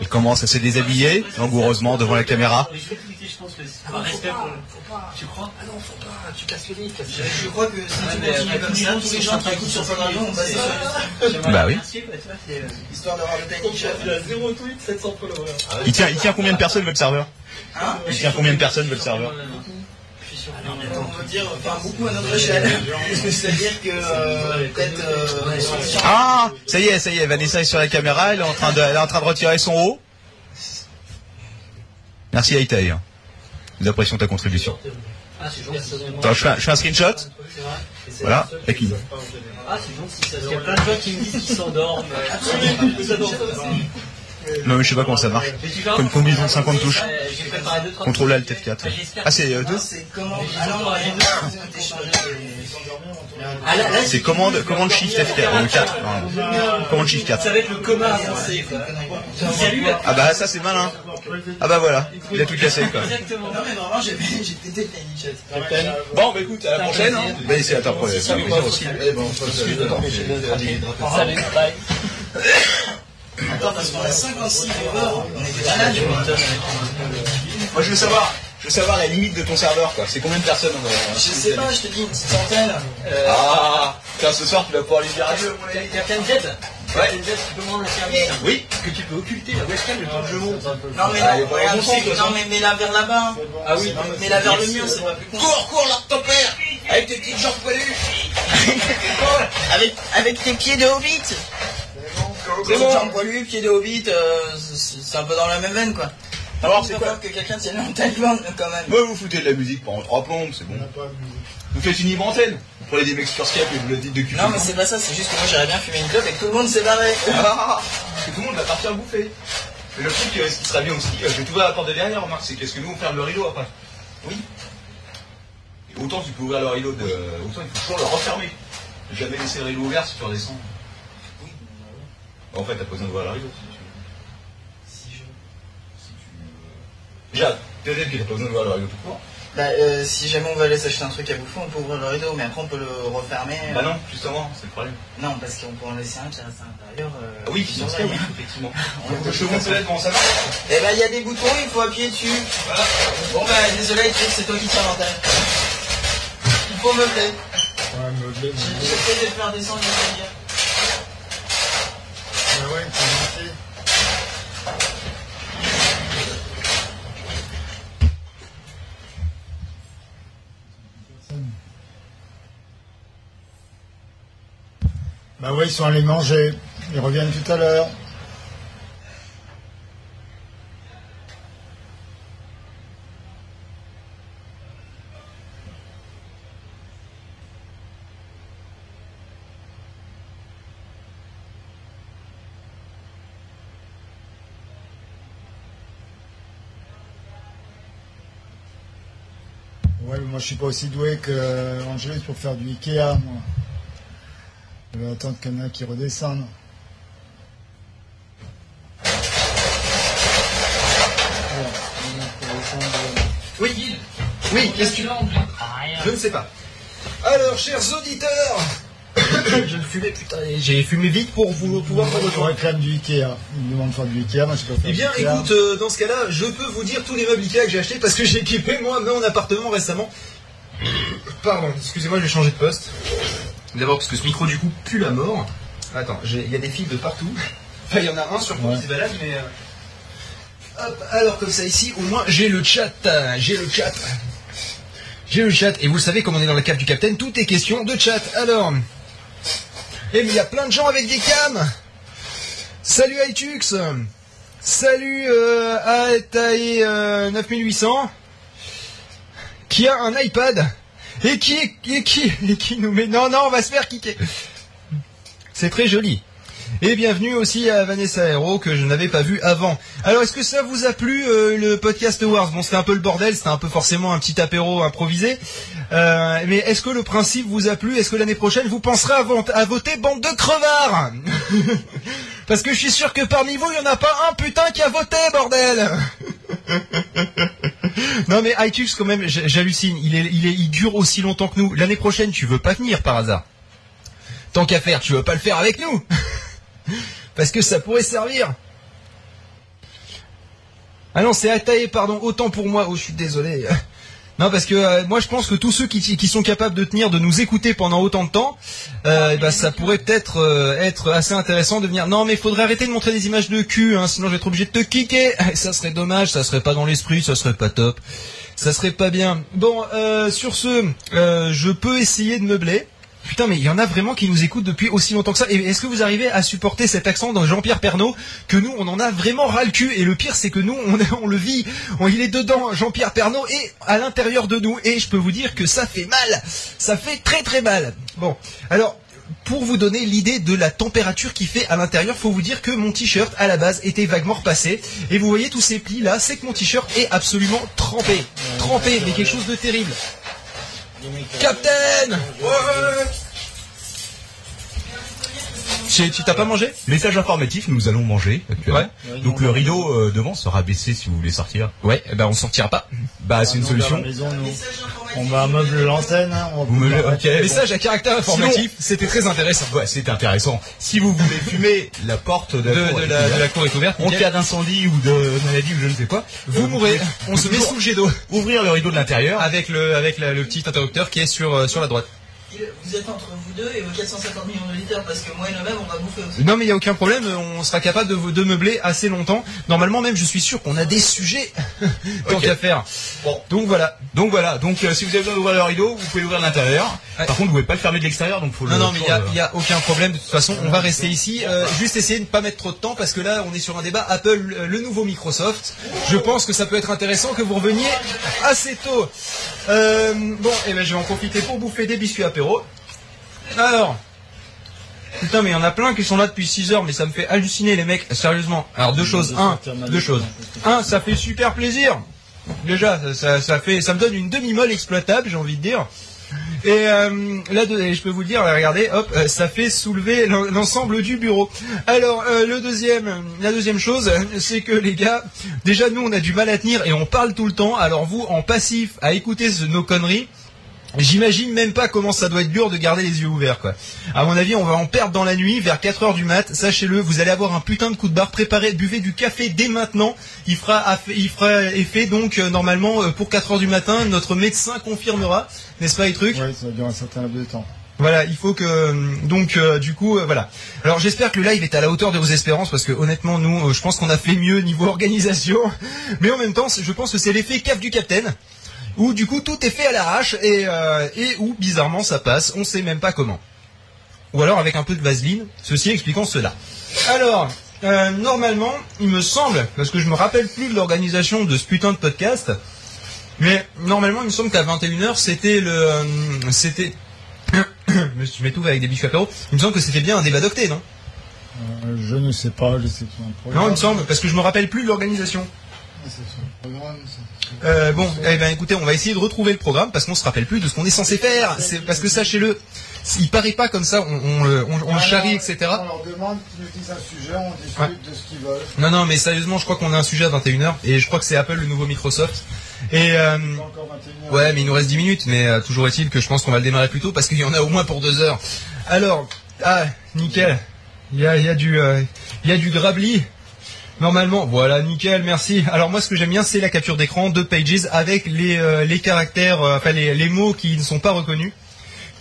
Elle commence à se déshabiller, langoureusement, devant la caméra. Tu crois Ah non, faut pas, tu casses le. Je crois que tous les gens qui écoutent sur avion sur Bah oui. Histoire d'avoir le tiny chef. Il a 0 tweet, 700 followers. Il tient, il tient combien de personnes veut le serveur? Hein? Il tient combien de personnes veut le serveur dire, enfin, beaucoup à notre échelle. C'est-à-dire que, euh, peut-être, euh, Ah Ça y est, ça y est, Vanessa est sur la caméra, elle est en train de, elle est en train de retirer son haut. Merci Aïtaï. Nous apprécions ta contribution. Ah. Attends, je fais un, je fais un screenshot. Voilà, une. Ah, c'est gentil ça. Parce qu'il y a plein de gens qui me disent qu'ils s'endorment. Non, mais je sais pas comment ça marche. Comme combinaison de 50 touches. Euh, J'ai préparé deux, trois Contrôle. Alt F4. Bah, j'espère Ah, c'est euh, deux c'est ah. Ah, commande, commande Shift F4. euh, 4. pardon. Commande Shift 4. Ça va être le quoi. Salut. Ah bah ça c'est malin. Ah bah voilà, il a tout cassé quoi. Exactement. Non, mais vraiment, j'ai j'ai pété le. Bon bah écoute, à la prochaine. Hein. Bah c'est à ta prochaine. Salut. Bye. Attends, parce qu'on a 56 viewers, on était malade, vois. Moi je veux savoir, je veux savoir la limite de ton serveur quoi. C'est combien de personnes on va Je sais pas, je te dis une petite centaine. Ah, tiens ce soir tu vas pouvoir lui dire adieu. Captain Jet Captain Jet, tu peux me rendre un service Oui. Que tu peux occulter la webcam le temps que je monte Non, mais Ah, non, non, mais mets-la vers là-bas. Ah oui, Non, mais mets-la vers le mur, c'est pas plus con. Cours, cours, là, ton père Avec tes petites jambes poilues avec, avec tes pieds de hobbit C'est Petites bon. jambes poilues, pieds de hobbit, euh, c'est un peu dans la même veine, quoi. Alors c'est va quoi que quelqu'un tienne en taliban, quand même. Moi vous foutez de la musique pendant trois plombes, c'est bon. Vous faites une libre antenne. Vous prenez des mecs sur Skype et vous le dites de cul. Non, mais c'est pas ça, c'est juste que moi j'aurais bien fumé une clope et que tout le monde s'est barré. Parce que tout le monde va partir bouffer. Mais le truc, euh, ce qui serait bien aussi, euh, je vais t'ouvrir la porte de derrière, remarque, c'est qu'est-ce que nous on ferme le rideau après. Oui. Et autant tu peux ouvrir le rideau de. Autant il faut toujours le refermer. Jamais laisser le rideau ouvert si tu redescends. En fait, t'as pas besoin le rideau si tu veux. Si je... Si tu. euh, Déjà, peut-être que t'as pas besoin d'ouvrir le rideau tout court. Bah, euh, si jamais on va aller s'acheter un truc à bouffer, on peut ouvrir le rideau, mais après on peut le refermer. euh, Bah non, justement, c'est le problème. Non, parce qu'on peut en laisser un qui reste à l'intérieur. euh, Ah oui, qui qui oui, surveille. effectivement. Je te montre peut-être comment ça marche. Eh ben, il y a des boutons, il faut appuyer dessus. Voilà. Bon, bah, désolé, Chris, c'est toi qui tiens l'antenne. Il faut meubler. Ouais, meublé, mais- J'essaie de le faire descendre. Bah ouais, ils sont allés manger. Ils reviennent tout à l'heure. Ouais, mais moi je suis pas aussi doué que Angélus pour faire du Ikea, moi. Je vais attendre qu'il y en a qui redescendent. Il redescendent, voilà. Oui, oui, qu'est-ce que tu Je ne sais pas. Alors, chers auditeurs, je ne fumais, putain, j'ai fumé vite pour vous pouvoir Je rejoindre. réclame du Ikea. Ils me demandent de faire du Ikea, moi je peux faire Eh bien, du Ikea. écoute, euh, dans ce cas-là, je peux vous dire tous les meubles Ikea que j'ai achetés parce que j'ai équipé moi mon appartement récemment. Pardon, excusez-moi, je vais changer de poste. D'abord parce que ce micro du coup pue la mort. Attends, il y a des fils de partout. Enfin, il y en a un sur Ouais. qui se balade, mais. euh, Hop, alors comme ça ici, au moins j'ai le chat, j'ai le chat. J'ai le chat, et vous le savez, comme on est dans la cave du capitaine, tout est question de chat. Alors. Eh mais il y a plein de gens avec des cams Salut iTux Salut euh, Atae euh, 9800 qui a un iPad? Et qui et qui et qui nous met non non on va se faire kicker. C'est très joli. Et bienvenue aussi à Vanessa Hero que je n'avais pas vu avant. Alors est-ce que ça vous a plu euh, le podcast Wars Bon c'était un peu le bordel, c'était un peu forcément un petit apéro improvisé. Euh, mais est-ce que le principe vous a plu? Est-ce que l'année prochaine vous penserez à, vo- à voter bande de crevards? Parce que je suis sûr que parmi vous il n'y en a pas un putain qui a voté bordel Non mais iTunes quand même, j'hallucine. Il il est, il dure aussi longtemps que nous. L'année prochaine, tu veux pas venir par hasard? Tant qu'à faire, tu veux pas le faire avec nous? Parce que ça pourrait servir. Ah non, c'est Atae, pardon, autant pour moi. Oh, je suis désolé. Non, parce que euh, moi je pense que tous ceux qui, qui sont capables de tenir, de nous écouter pendant autant de temps, euh, eh ben, ça pourrait peut-être euh, être assez intéressant de venir. Non, mais il faudrait arrêter de montrer des images de cul, hein, sinon je vais être obligé de te kicker. ça serait dommage, ça serait pas dans l'esprit, ça serait pas top, ça serait pas bien. Bon, sur ce, je peux essayer de meubler. Putain, mais il y en a vraiment qui nous écoutent depuis aussi longtemps que ça. Et est-ce que vous arrivez à supporter cet accent dans Jean-Pierre Pernaud que nous, on en a vraiment ras le cul Et le pire, c'est que nous, on, le vit. Il est dedans, Jean-Pierre Pernaud, et à l'intérieur de nous. Et je peux vous dire que ça fait mal. Ça fait très très mal. Bon, alors pour vous donner l'idée de la température qu'il fait à l'intérieur, faut vous dire que mon t-shirt à la base était vaguement repassé. Et vous voyez tous ces plis là, c'est que mon t-shirt est absolument trempé. Trempé, mais quelque chose de terrible. Captain Tu tu t'as pas mangé Message informatif, nous allons manger actuellement. Ouais. Donc le rideau euh, devant sera baissé si vous voulez sortir. Ouais, eh ben on sortira pas. Bah c'est une Nous, à la solution. maison, nous, on va meubler l'antenne. hein, on Vous me ok, bon. Message à caractère informatif, c'était très intéressant. Ouais, c'est intéressant. Si vous voulez fumer, la porte de, De, la cour de est la, ouverte. de la cour est ouverte. En nickel. cas d'incendie ou de maladie ou je ne sais quoi, Vous mourrez. pouvez On se met sous le jet d'eau. Ouvrir le rideau de l'intérieur. Avec le, avec la- le petit interrupteur qui est sur, euh, sur la droite. Vous êtes entre vous deux et vos 450 millions de litres parce que moi et nous-mêmes on va bouffer aussi. Non mais il n'y a aucun problème, on sera capable de, vous- de meubler assez longtemps. Normalement même je suis sûr qu'on a des sujets tant qu'à faire. Bon. Donc voilà. Donc voilà, donc euh, si vous avez besoin d'ouvrir le rideau, vous pouvez l'ouvrir de l'intérieur. Ouais. Par contre, vous pouvez pas le fermer de l'extérieur, donc faut le. Non, non, mais il n'y a, a aucun problème. De toute façon, on va rester ici. Euh, juste essayer de ne pas mettre trop de temps parce que là, on est sur un débat Apple, euh, le nouveau Microsoft. Je pense que ça peut être intéressant que vous reveniez assez tôt. Euh, bon, et ben, je vais en profiter pour bouffer des biscuits apéro. Alors. Putain, mais il y en a plein qui sont là depuis 6 heures, mais ça me fait halluciner, les mecs. Sérieusement. Alors, deux choses. Un, deux choses. Un, ça fait super plaisir. Déjà, ça, ça, ça fait, ça me donne une demi-molle exploitable, j'ai envie de dire. Et euh, là, je peux vous le dire, regardez, hop, euh, ça fait soulever l'en- l'ensemble du bureau. Alors, euh, le deuxième, la deuxième chose, c'est que les gars, déjà nous, on a du mal à tenir et on parle tout le temps. Alors vous, en passif, à écouter ce- nos conneries. J'imagine même pas comment ça doit être dur de garder les yeux ouverts, quoi. À mon avis, on va en perdre dans la nuit, vers 4 heures du mat. Sachez-le, vous allez avoir un putain de coup de barre. Préparez, buvez du café dès maintenant. Il fera, aff- il fera effet, donc, euh, normalement, euh, pour 4 heures du matin. Notre médecin confirmera, n'est-ce pas, les trucs Ouais, ça va durer un certain laps de temps. voilà, il faut que donc euh, du coup euh, voilà. Alors j'espère que le live est à la hauteur de vos espérances parce que honnêtement nous euh, je pense qu'on a fait mieux niveau organisation, mais en même temps je pense que c'est l'effet cave du capitaine où du coup tout est fait à l'arrache et euh, et où bizarrement ça passe, on sait même pas comment. Ou alors avec un peu de vaseline, ceci expliquant cela. Alors euh, normalement, il me semble, parce que je me rappelle plus de l'organisation de ce putain de podcast, mais normalement il me semble qu'à 21h c'était le euh, c'était je m'étouffe avec des apéro. Il me semble que c'était bien un débat d'octet, non? Euh, je ne sais pas, je sais que c'est un programme. Non, il me semble, parce que je me rappelle plus de l'organisation. C'est programme, ça. Euh, bon, eh ben écoutez, on va essayer de retrouver le programme parce qu'on se rappelle plus de ce qu'on est censé faire. C'est parce que sachez-le, il paraît pas comme ça, on, on le, on- on le charrie, etc. On leur demande qu'ils nous disent un sujet, on discute Ouais. de ce qu'ils veulent. Non, non, mais sérieusement, je crois qu'on a un sujet à 21h et je crois que c'est Apple le nouveau Microsoft. Et euh, Pas encore 21 Ouais, mais il nous reste 10 minutes, mais euh, toujours est-il que je pense qu'on va le démarrer plus tôt parce qu'il y en a au moins pour 2 heures. Alors, ah, nickel. Il y a, il y a du, euh, il y a du grabli. Normalement, voilà, nickel, merci. Alors moi, ce que j'aime bien, c'est la capture d'écran de Pages avec les, euh, les caractères, euh, enfin les, les mots qui ne sont pas reconnus,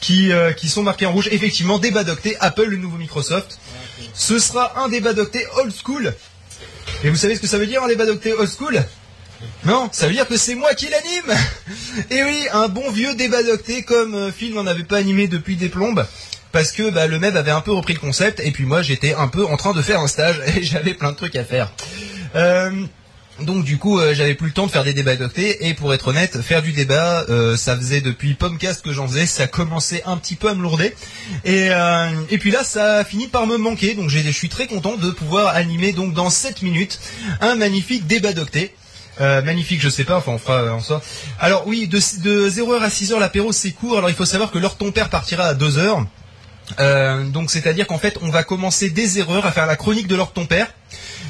qui, euh, qui sont marqués en rouge. Effectivement, débat d'octet, Apple, le nouveau Microsoft. Ce sera un débat d'octet old school. Et vous savez ce que ça veut dire un débat d'octet old school? Non, ça veut dire que c'est moi qui l'anime Et oui, un bon vieux débat d'octet comme Phil n'en avait pas animé depuis des plombes. Parce que bah, le MEB avait un peu repris le concept et puis moi j'étais un peu en train de faire un stage et j'avais plein de trucs à faire. Euh, donc du coup euh, j'avais plus le temps de faire des débats d'octet et pour être honnête faire du débat euh, ça faisait depuis Pomcast que j'en faisais ça commençait un petit peu à me lourder et, euh, et puis là ça a fini par me manquer donc je suis très content de pouvoir animer donc dans 7 minutes un magnifique débat d'octet euh, magnifique, je sais pas, enfin on fera euh, en soi. Alors oui, de, de 0h à 6h l'apéro c'est court, alors il faut savoir que l'heure ton père partira à 2h. Euh, donc c'est-à-dire qu'en fait on va commencer dès 0h à faire la chronique de de ton père,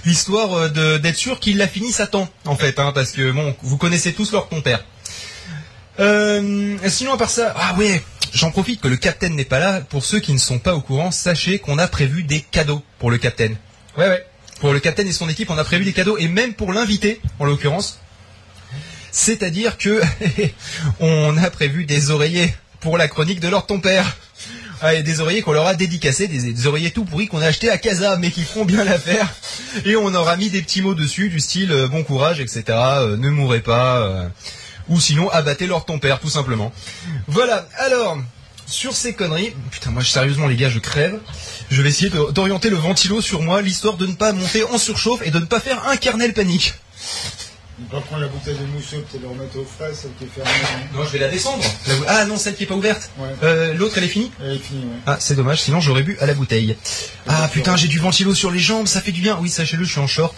histoire euh, de- d'être sûr qu'il la finisse à temps en fait, hein, parce que bon, vous connaissez tous de ton père. Euh, sinon à part ça, ah ouais, j'en profite que le capitaine n'est pas là. Pour ceux qui ne sont pas au courant, sachez qu'on a prévu des cadeaux pour le capitaine. Ouais ouais. pour le capitaine et son équipe, on a prévu des cadeaux et même pour l'invité, en l'occurrence. C'est-à-dire que on a prévu des oreillers pour la chronique de leur ton père. Ah, des oreillers qu'on leur a dédicacés, des, oreillers tout pourris qu'on a achetés à Casa, mais qui feront bien l'affaire. Et on aura mis des petits mots dessus, du style euh, bon courage, etc. euh, ne mourrez pas. euh, ou sinon abattez leur ton père, tout simplement. Voilà. Alors, sur ces conneries, putain, moi sérieusement les gars, je crève. Je vais essayer d'orienter le ventilo sur moi, l'histoire de ne pas monter en surchauffe et de ne pas faire un kernel panique. Ne pas prendre la bouteille de mousseux, peut-être le remettre au frais, celle qui est fermée. hein. Non, je vais la descendre. La- Ah non, celle qui est pas ouverte. Ouais. Euh, L'autre, elle est finie. Elle est finie, ouais. Ah, c'est dommage, sinon j'aurais bu à la bouteille. Ah putain, j'ai du ventilo sur les jambes, ça fait du bien. Oui, sachez-le, je suis en short.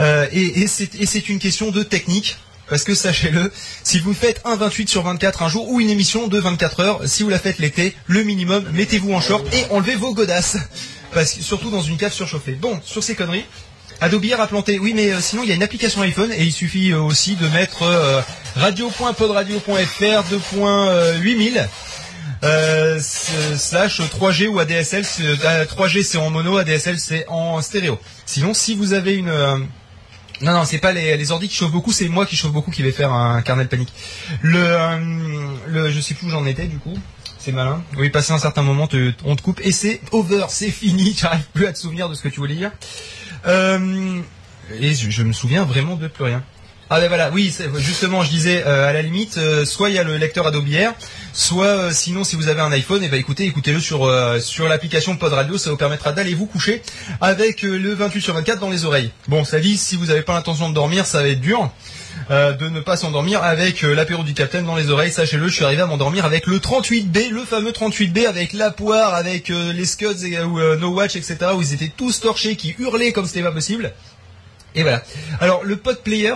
Euh, et et c'est et c'est une question de technique. Parce que sachez-le, si vous faites un 28 sur 24 un jour ou une émission de 24 heures, si vous la faites l'été, le minimum, mettez-vous en short et enlevez vos godasses. Parce que surtout dans une cave surchauffée. Bon, sur ces conneries, Adobe a planté. Oui, mais euh, sinon il y a une application iPhone et il suffit euh, aussi de mettre euh, radio.podradio.fr 2.8000 euh, s- slash 3G ou ADSL. c'est- euh, 3G c'est en mono, ADSL c'est en stéréo. Sinon, si vous avez une non, non, c'est pas les, les ordi qui chauffent beaucoup, c'est moi qui chauffe beaucoup qui vais faire un kernel panique. Le, je sais plus où j'en étais du coup. C'est malin. Oui, passer un certain moment, on te coupe et c'est over, c'est fini. Tu n'arrives plus à te souvenir de ce que tu voulais dire. Euh, et je, me souviens vraiment de plus rien. Ah ben voilà, oui, justement, je disais euh, à la limite, euh, soit il y a le lecteur Adobe Air, soit euh, sinon si vous avez un iPhone, et ben écoutez, écoutez-le sur sur l'application Pod Radio, ça vous permettra d'aller vous coucher avec le 28 sur 24 dans les oreilles. Bon, ça dit, si vous n'avez pas l'intention de dormir, ça va être dur. Euh, de ne pas s'endormir avec euh, l'apéro du Capitaine dans les oreilles, sachez-le, je suis arrivé à m'endormir avec le 38B, le fameux 38B avec la poire, avec euh, les Scuds et, No Watch, etc., où ils étaient tous torchés, qui hurlaient comme c'était pas possible. Et voilà. Alors le pod player,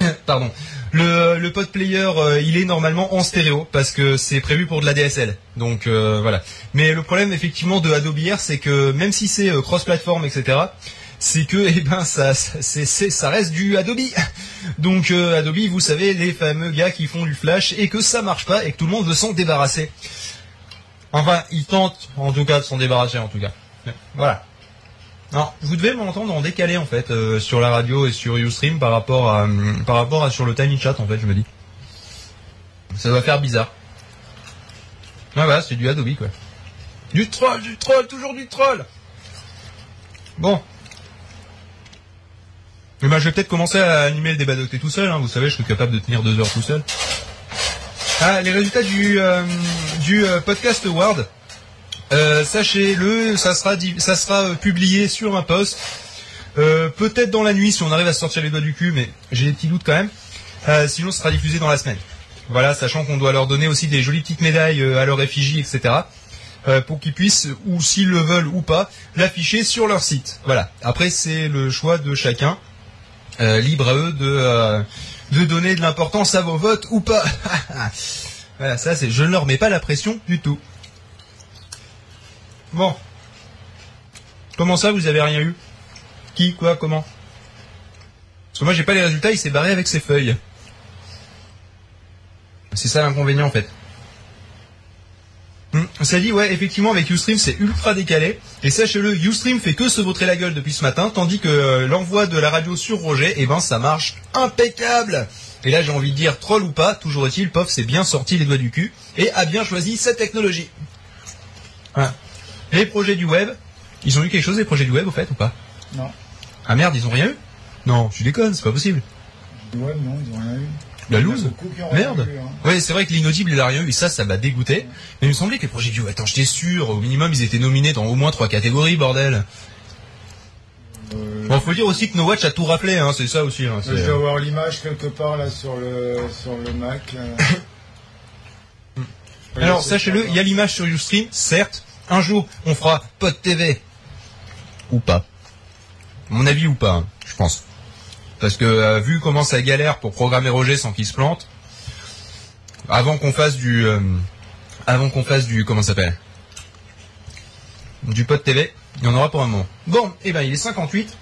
pardon, le, le pod player, il est normalement en stéréo parce que c'est prévu pour de la DSL. Donc voilà. Mais le problème effectivement de Adobe Air, c'est que même si c'est cross-platform, etc., c'est que eh ben ça, ça- reste du Adobe. Donc euh, Adobe, vous savez, les fameux gars qui font du flash et que ça marche pas et que tout le monde veut s'en débarrasser. Enfin, ils tentent en tout cas de s'en débarrasser en tout cas. Voilà. Non, vous devez m'entendre en décalé en fait euh, sur la radio et sur Ustream par rapport à hum, par rapport à sur le tiny chat en fait, je me dis. Ça doit faire bizarre. Ouais, voilà, c'est du Adobe quoi. Du troll, du troll, toujours du troll. Bon. Ben, je vais peut-être commencer à animer le débat d'octet tout seul. Hein. Vous savez, je suis capable de tenir deux heures tout seul. Ah, les résultats du euh, du euh, podcast award. Euh, Sachez-le, ça sera ça sera publié sur un post. Peut-être dans la nuit si on arrive à sortir les doigts du cul, mais j'ai des petits doutes quand même. Sinon, ce sera diffusé dans la semaine. Voilà, sachant qu'on doit leur donner aussi des jolies petites médailles à leur effigie, etc. pour qu'ils puissent, ou s'ils le veulent ou pas, l'afficher sur leur site. Voilà. Après, c'est le choix de chacun. Euh, libre à eux de, euh, de donner de l'importance à vos votes ou pas. voilà, ça c'est. Je ne leur mets pas la pression du tout. Bon. Comment ça, vous avez rien eu? Qui Quoi Comment? Parce que moi j'ai pas les résultats, il s'est barré avec ses feuilles. C'est ça l'inconvénient en fait. Hmm, Ça dit, ouais, effectivement, avec Ustream, c'est ultra décalé. Et sachez-le, Ustream fait que se vautrer la gueule depuis ce matin, tandis que euh, l'envoi de la radio sur Roger, eh ben, ça marche impeccable. Et là, j'ai envie de dire, troll ou pas, toujours est-il, POF s'est bien sorti les doigts du cul et a bien choisi sa technologie. Voilà. Les projets du web, ils ont eu quelque chose, les projets du web, au fait, ou pas? Non. Ah merde, ils ont rien eu? Non, tu déconnes, c'est pas possible. Ouais, non, ils ont rien eu. La loose Merde. eu, hein. Ouais, c'est vrai que l'inaudible, il a rien eu, et ça, ça m'a dégoûté. Mais il me semblait que les projets du attends, j'étais sûr, au minimum, ils étaient nominés dans au moins trois catégories, bordel. Euh, Bon, faut dire aussi que No Watch a tout raflé, hein, c'est ça aussi. Hein, Je dois avoir l'image quelque part là sur le sur le Mac. Alors, sachez-le, il y a l'image sur Ustream, certes. Un jour, on fera Pod TV. Ou pas. À mon avis, ou pas, hein, je pense. Parce que, euh, vu comment ça galère pour programmer Roger sans qu'il se plante, avant qu'on fasse du... euh, avant qu'on fasse du... Comment ça s'appelle? Du Pod TV, il y en aura pour un moment. Bon, et ben il est 58.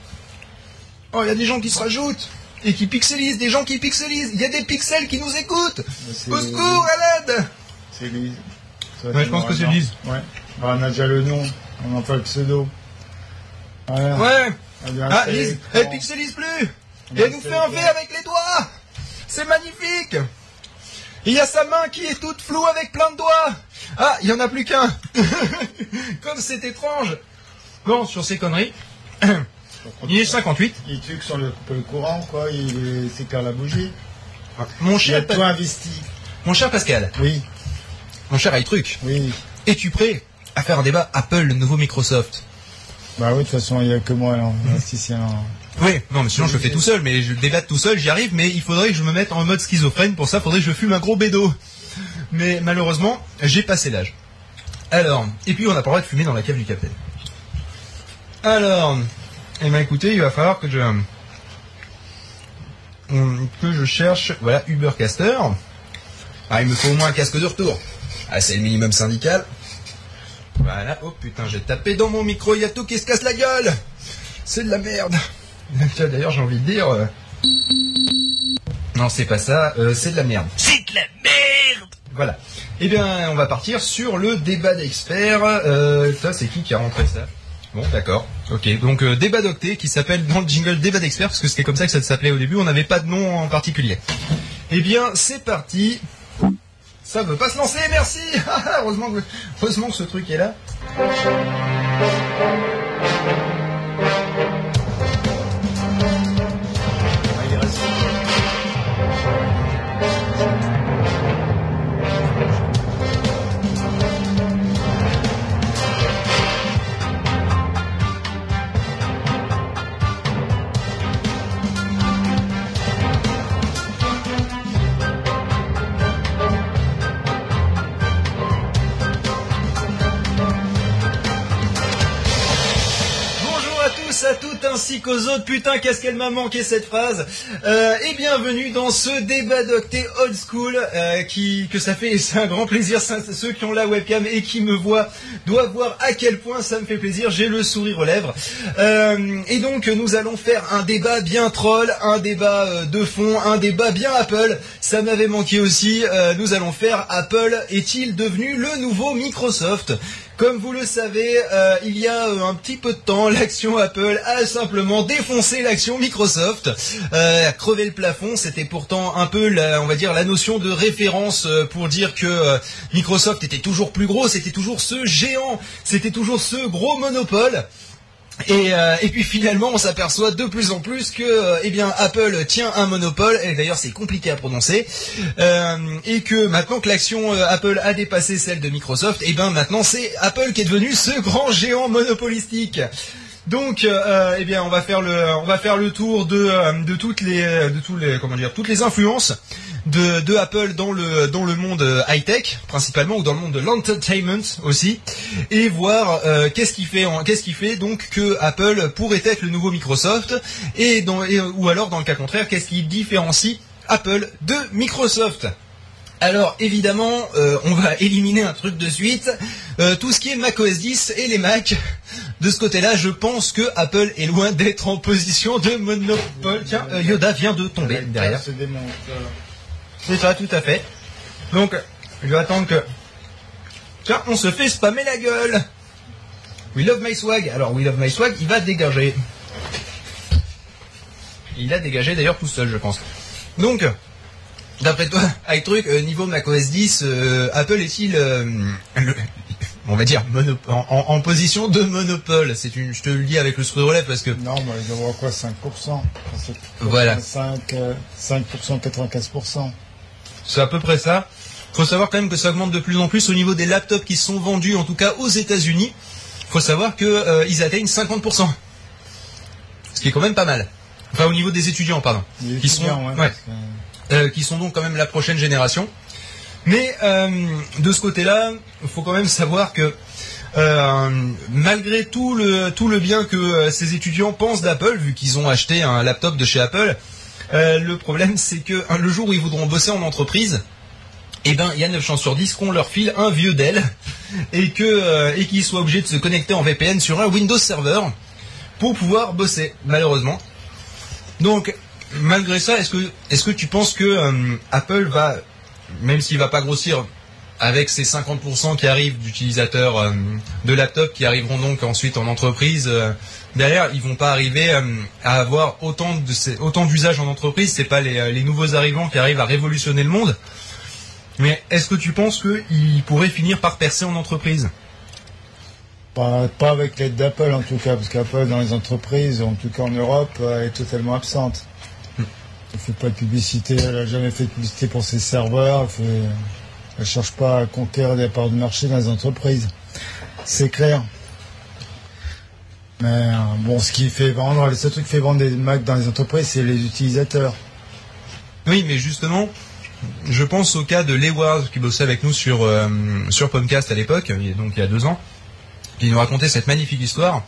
Oh, il y a des gens qui se rajoutent et qui pixelisent, des gens qui pixelisent. Il y a des pixels qui nous écoutent. Au secours, à l'aide C'est Lise. Ouais, je pense que c'est. Lise. Ouais. On a déjà le nom, on n'a pas le pseudo. Voilà. Ouais. Ah, Lise, elle pixelise plus Dirait nous fait un V avec les doigts C'est magnifique Il y a sa main qui est toute floue avec plein de doigts Ah, il y en a plus qu'un Comme c'est étrange Bon, sur ces conneries, il est 58. Il truc sur le, le courant, quoi. Il s'éclaire la bougie. Mon Il a cher, tout investi. mon cher Pascal, Oui, mon cher iTruc, oui. es-tu prêt à faire un débat Apple, le nouveau Microsoft? Bah oui, de toute façon, il n'y a que moi, là. Oui, non, mais sinon je le fais tout seul, mais je débatte tout seul, j'y arrive, mais il faudrait que je me mette en mode schizophrène, pour ça, faudrait que je fume un gros bédo. Mais malheureusement, j'ai passé l'âge. Alors, et puis on n'a pas le droit de fumer dans la cave du capitaine. Alors, eh ben écoutez, il va falloir que je que je cherche, voilà, Ubercaster. Ah, il me faut au moins un casque de retour. Ah, c'est le minimum syndical. Voilà, oh putain, j'ai tapé dans mon micro, il y a tout qui se casse la gueule. C'est de la merde. D'ailleurs, j'ai envie de dire. euh, Non, c'est pas ça. euh, c'est de la merde. C'est de la merde Voilà. Eh bien, on va partir sur le débat d'experts. Euh, ça, c'est qui qui a rentré ça? Bon, d'accord. Ok. Donc, euh, débat d'octet qui s'appelle dans le jingle débat d'experts parce que c'était comme ça que ça s'appelait au début. On n'avait pas de nom en particulier. Eh bien, c'est parti. Ça veut pas se lancer, merci heureusement, que, heureusement que ce truc est là. Ainsi qu'aux autres. Putain, qu'est-ce qu'elle m'a manqué cette phrase. Euh, et bienvenue dans ce débat d'octet old school euh, qui que ça fait c'est un grand plaisir. Ceux qui ont la webcam et qui me voient doivent voir à quel point ça me fait plaisir. J'ai le sourire aux lèvres. Euh, et donc nous allons faire un débat bien troll, un débat de fond, un débat bien Apple. Ça m'avait manqué aussi. Nous allons faire Apple est-il devenu le nouveau Microsoft? Comme vous le savez, euh, il y a euh, un petit peu de temps, l'action Apple a simplement défoncé l'action Microsoft, euh, a crevé le plafond. C'était pourtant un peu, la, on va dire, la notion de référence euh, pour dire que Microsoft était toujours plus gros, c'était toujours ce géant, c'était toujours ce gros monopole. Et, euh, et puis finalement, on s'aperçoit de plus en plus que, euh, eh bien, Apple tient un monopole. Et d'ailleurs, c'est compliqué à prononcer. Euh, et que maintenant que l'action Apple a dépassé celle de Microsoft, et ben maintenant c'est Apple qui est devenu ce grand géant monopolistique. Donc, euh, eh bien, on va faire le, tour de, euh, de toutes les, de tous les, comment dire, toutes les influences de, Apple dans le, monde high tech principalement ou dans le monde de l'entertainment aussi, et voir euh, qu'est-ce qui fait, qu'est-ce donc que Apple pourrait être le nouveau Microsoft, et ou alors dans le cas contraire, qu'est-ce qui différencie Apple de Microsoft? Alors évidemment, euh, on va éliminer un truc de suite. Euh, tout ce qui est Mac OS 10 et les Mac. De ce côté-là, je pense que Apple est loin d'être en position de monopole. Tiens, euh, Yoda vient de tomber derrière. C'est ça, tout à fait. Donc, je vais attendre que... Tiens, on se fait spammer la gueule We love my swag. Alors, We love my swag, il va dégager. Il a dégagé d'ailleurs tout seul, je pense. Donc, d'après toi, avec truc, euh, niveau macOS 10, euh, Apple est-il, euh, le- on va dire, en, en- position de monopole C'est une, je te le dis avec le relève parce que Non, moi, ils doivent avoir quoi 5% C'est Voilà. 5, euh, 5%, 95%. C'est à peu près ça. Faut savoir quand même que ça augmente de plus en plus au niveau des laptops qui sont vendus, en tout cas aux États-Unis. Faut savoir que euh, ils atteignent 50%, ce qui est quand même pas mal. Enfin, au niveau des étudiants, pardon, Les qui sont, étudiants, ouais, ouais, parce que- euh, qui sont donc quand même la prochaine génération. Mais euh, de ce côté-là, il faut quand même savoir que euh, malgré tout le tout le bien que euh, ces étudiants pensent d'Apple, vu qu'ils ont acheté un laptop de chez Apple, le problème c'est que hein, le jour où ils voudront bosser en entreprise, eh ben il y a 9 chances sur 10 qu'on leur file un vieux Dell et que et qu'ils soient obligés de se connecter en VPN sur un Windows Server pour pouvoir bosser, malheureusement. Donc, malgré ça, est-ce que, est-ce que tu penses que Apple va, même s'il va pas grossir avec ces 50% qui arrivent d'utilisateurs euh, de laptops qui arriveront donc ensuite en entreprise, euh, derrière, ils vont pas arriver euh, à avoir autant d'usages en entreprise. C'est pas les, les nouveaux arrivants qui arrivent à révolutionner le monde. Mais est-ce que tu penses qu'ils pourraient finir par percer en entreprise? Pas, pas avec l'aide d'Apple en tout cas, parce qu'Apple dans les entreprises, en tout cas en Europe, est totalement absente. Elle fait pas de publicité, elle a jamais fait de publicité pour ses serveurs, elle, elle cherche pas à conquérir des parts de marché dans les entreprises. C'est clair. Mais euh, bon, ce qui fait vendre, le seul truc qui fait vendre des Mac dans les entreprises, c'est les utilisateurs. Oui, mais justement, je pense au cas de Leward qui bossait avec nous sur euh, sur Pomcast à l'époque, donc il y a deux ans, qui nous racontait cette magnifique histoire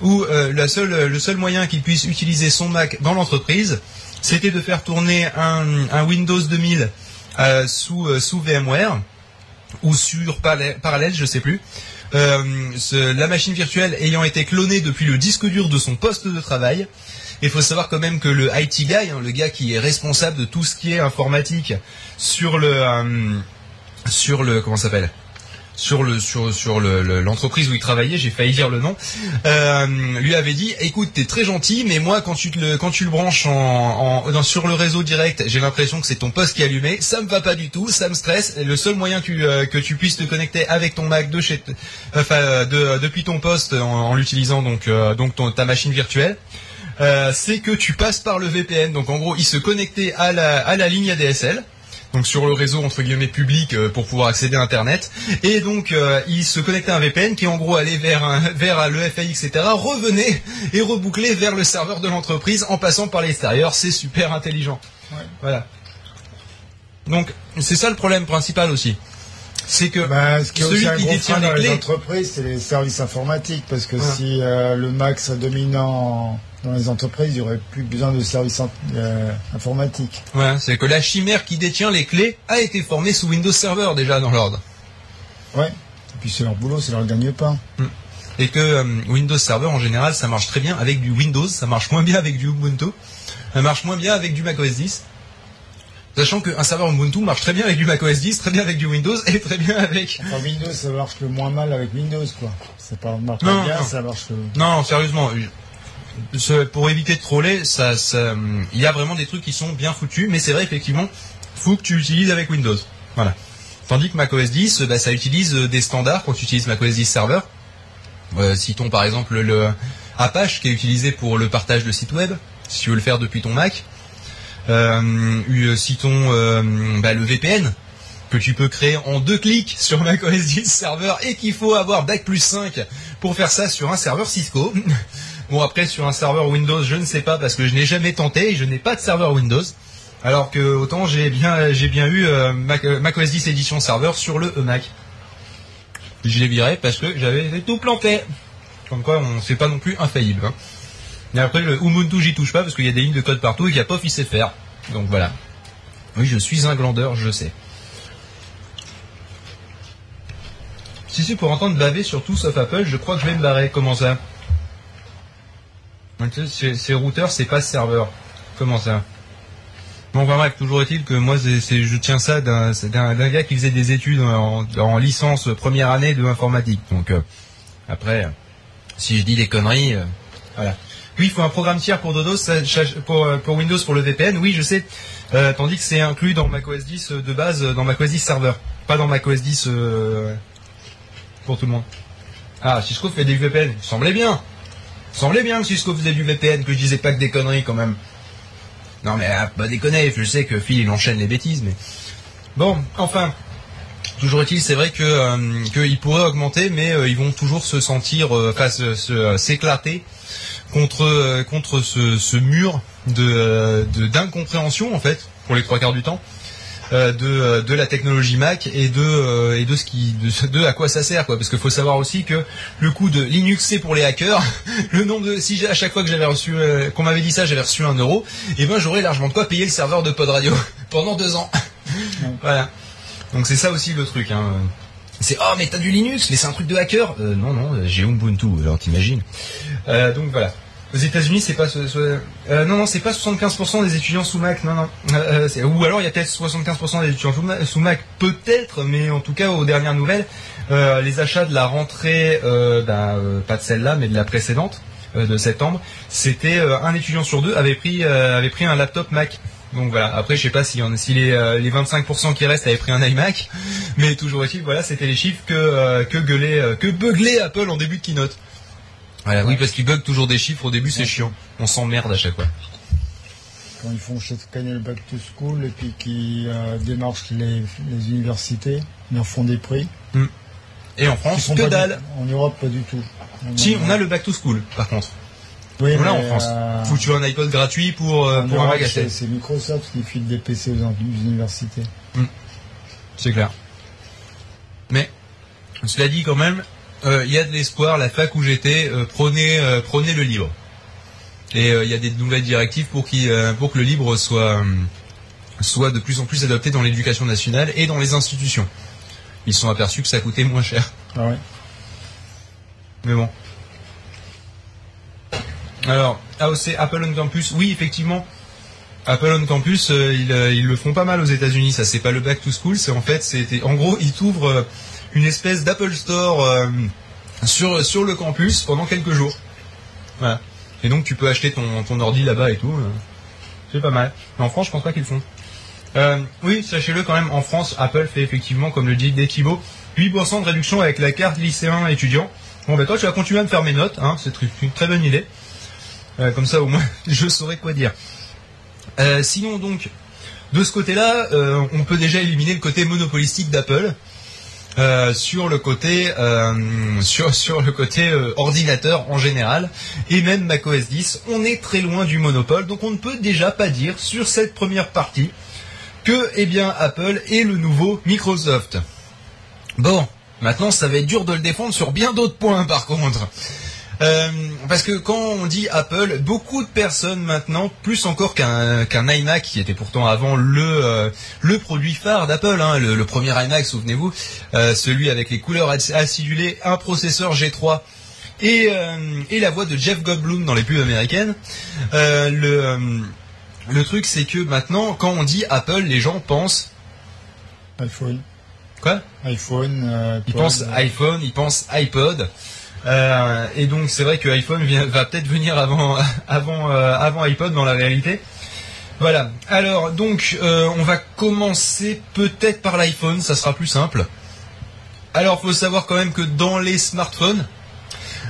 où euh, le seul moyen qu'il puisse utiliser son Mac dans l'entreprise, c'était de faire tourner un, Windows 2000 euh, sous euh, sous VMware ou sur Parallel, Parallel, je sais plus. Euh, la machine virtuelle ayant été clonée depuis le disque dur de son poste de travail. Il faut savoir quand même que le IT guy, hein, le gars qui est responsable de tout ce qui est informatique sur le sur le comment s'appelle? Sur le sur sur le- le- l'entreprise où il travaillait, j'ai failli dire le nom, euh, lui avait dit écoute t'es très gentil mais moi quand tu le quand tu le branches en, en- sur le réseau direct j'ai l'impression que c'est ton poste qui est allumé ça me va pas du tout ça me stresse le seul moyen que tu, euh, que tu puisses te connecter avec ton Mac de chez de- depuis ton poste en, l'utilisant donc euh, donc ta machine virtuelle c'est que tu passes par le VPN. Donc en gros, il se connectait à la, à la ligne ADSL. Donc sur le réseau entre guillemets public euh, pour pouvoir accéder à Internet. Et donc euh, il se connectait à un VPN qui en gros allait vers, un, vers le FAI, etc. Revenait et rebouclait vers le serveur de l'entreprise en passant par l'extérieur. C'est super intelligent. Ouais. Voilà. Donc c'est ça le problème principal aussi. C'est que Bah, ce qui est aussi un qui gros détient frein dans les les clés. entreprises, c'est les services informatiques, parce que Voilà. si euh, le Mac serait dominant dans les entreprises, il n'y aurait plus besoin de services euh, informatiques. Ouais, c'est que la chimère qui détient les clés a été formée sous Windows Server déjà dans l'ordre. Ouais. Et puis c'est leur boulot, c'est leur gagne-pain. et que euh, Windows Server en général ça marche très bien avec du Windows, ça marche moins bien avec du Ubuntu, ça marche moins bien avec du macOS 10. Sachant qu'un serveur Ubuntu marche très bien avec du macOS 10, très bien avec du Windows et très bien avec. Enfin, Windows, ça marche le moins mal avec Windows, quoi. Ça marche pas Non, bien, non. ça marche. le- Non, sérieusement, pour éviter de troller, il y a vraiment des trucs qui sont bien foutus, mais c'est vrai effectivement, faut que tu utilises avec Windows. Voilà. Tandis que macOS 10, bah, ça utilise euh, des standards quand tu utilises macOS 10 Server. Euh, citons par exemple le Apache qui est utilisé pour le partage de sites web, si tu veux le faire depuis ton Mac. Euh, euh, citons euh, bah, le VPN que tu peux créer en deux clics sur macOS 10 Server et qu'il faut avoir Bac plus 5 pour faire ça sur un serveur Cisco. Bon après sur un serveur Windows je ne sais pas parce que je n'ai jamais tenté et je n'ai pas de serveur Windows. Alors que autant j'ai bien j'ai bien eu euh, Mac, euh, macOS 10 édition serveur sur le Mac. Je l'ai viré parce que j'avais tout planté. Comme quoi on pas non plus infaillible. hein. Et après le Ubuntu j'y touche pas parce qu'il y a des lignes de code partout et qu'il n'y a pas sait faire. Donc voilà. Oui je suis un glandeur, je sais. Si c'est pour entendre baver sur tout sauf Apple, je crois que je vais me barrer. Comment ça? Donc, tu sais, Ces ces routeurs, c'est pas serveur. Comment ça? Bon, enfin bref, toujours est-il que moi, c'est- c'est- je tiens ça d'un c'est gars qui faisait des études en, en licence première année de informatique. Donc, euh, après, euh, si je dis des conneries, euh, voilà. Oui, il faut un programme tiers pour Windows, pour le VPN, oui, je sais. Tandis que c'est inclus dans macOS 10 euh, de base, dans macOS 10 serveur. Pas dans macOS 10 euh, pour tout le monde. Ah, Cisco fait des VPN. Semblait bien. Semblait bien que Cisco faisait du VPN, que je disais pas que des conneries quand même. Non mais ah, pas déconner, je sais que Phil il enchaîne les bêtises, mais... Bon, enfin, toujours est-il, c'est vrai que euh, qu'ils pourraient augmenter, mais euh, ils vont toujours se sentir, euh, enfin, se- euh, s'éclater contre euh, contre ce, ce mur de euh, d'incompréhension en fait, pour les trois quarts du temps, euh, de euh, de la technologie Mac et de euh, et de ce qui de, de à quoi ça sert quoi, parce qu'il faut savoir aussi que le coût de Linux c'est pour les hackers, le nombre de si à chaque fois que j'avais reçu euh, qu'on m'avait dit ça j'avais reçu un euro, et ben j'aurais largement de quoi payer le serveur de Pod Radio pendant deux ans. voilà. Donc c'est ça aussi le truc. Hein. C'est oh mais t'as du Linux, mais c'est un truc de hacker. Euh, non non, euh, j'ai Ubuntu. Alors t'imagines. Euh, donc voilà. Aux États-Unis, c'est pas euh, non non, c'est pas 75% des étudiants sous Mac. Non non. Euh, ou alors il y a peut-être 75% des étudiants sous Ma- sous Mac, peut-être, mais en tout cas aux dernières nouvelles, euh, les achats de la rentrée, bah, pas de celle-là, mais de la précédente, de septembre, c'était un étudiant sur deux avait pris avait pris un laptop Mac. Donc voilà. Après, je sais pas si, si les, les 25% qui restent avaient pris un iMac, mais toujours est-il, voilà, c'était les chiffres que que que beuglait Apple en début de keynote. Voilà, oui, parce qu'ils bug toujours des chiffres au début, c'est chiant. On s'emmerde à chaque fois. Quand ils font chaque année le back to school et puis qui euh, démarchent les, les universités, ils en font des prix. Et en France, que pas du- dalle. En Europe, pas du tout. Si, on a le back to school, par contre. Oui, On l'a en France. euh, Foutu un iPod gratuit pour, euh, pour un magasin. c'est Microsoft qui file des PC aux universités. C'est clair. Mais, cela dit quand même, euh, il y a de l'espoir, la fac où j'étais euh, prenait, euh, le libre. Et il y a des nouvelles directives pour, qui, pour que le libre soit, soit de plus en plus adopté dans l'éducation nationale et dans les institutions. Ils sont aperçus que ça coûtait moins cher. Ah ouais. Mais bon. Alors, AOC, Apple on Campus, oui, effectivement. Apple on Campus, ils, ils le font pas mal aux États-Unis. Ça, c'est pas le back to school, c'est en fait, c'était, en gros, ils t'ouvrent une espèce d'Apple Store euh, sur le campus pendant quelques jours. Voilà. Et donc, tu peux acheter ton ordi là-bas et tout. euh. C'est pas mal. Mais en France, je pense pas qu'ils font. Euh, oui, sachez-le quand même, en France, Apple fait effectivement, comme le dit Thibaut, 8% de réduction avec la carte lycéen étudiant. Bon, ben toi, tu vas continuer à me faire mes notes, hein, c'est une très bonne idée. Comme ça, au moins, je saurai quoi dire. Sinon, donc, de ce côté-là, on peut déjà éliminer le côté monopolistique d'Apple. Euh, sur le côté euh, sur le côté euh, ordinateur en général. Et même macOS 10 on est très loin du monopole. Donc on ne peut déjà pas dire sur cette première partie que eh bien Apple est le nouveau Microsoft. Bon maintenant ça va être dur de le défendre sur bien d'autres points par contre euh, parce que quand on dit Apple, beaucoup de personnes maintenant, plus encore qu'un qu'un iMac qui était pourtant avant le euh, le produit phare d'Apple, hein, le, le premier iMac, souvenez-vous, euh, celui avec les couleurs ac- acidulées, un processeur G3 et et la voix de Jeff Goldblum dans les pubs américaines. Le le truc c'est que maintenant, quand on dit Apple, les gens pensent iPhone. quoi? iPhone. Ils pensent iPhone, ils pensent iPod. Euh, et donc c'est vrai que iPhone va peut-être venir avant, avant, euh, avant iPod dans la réalité. Voilà. Alors donc euh, on va commencer peut-être par l'iPhone, ça sera plus simple. Alors faut savoir quand même que dans les smartphones,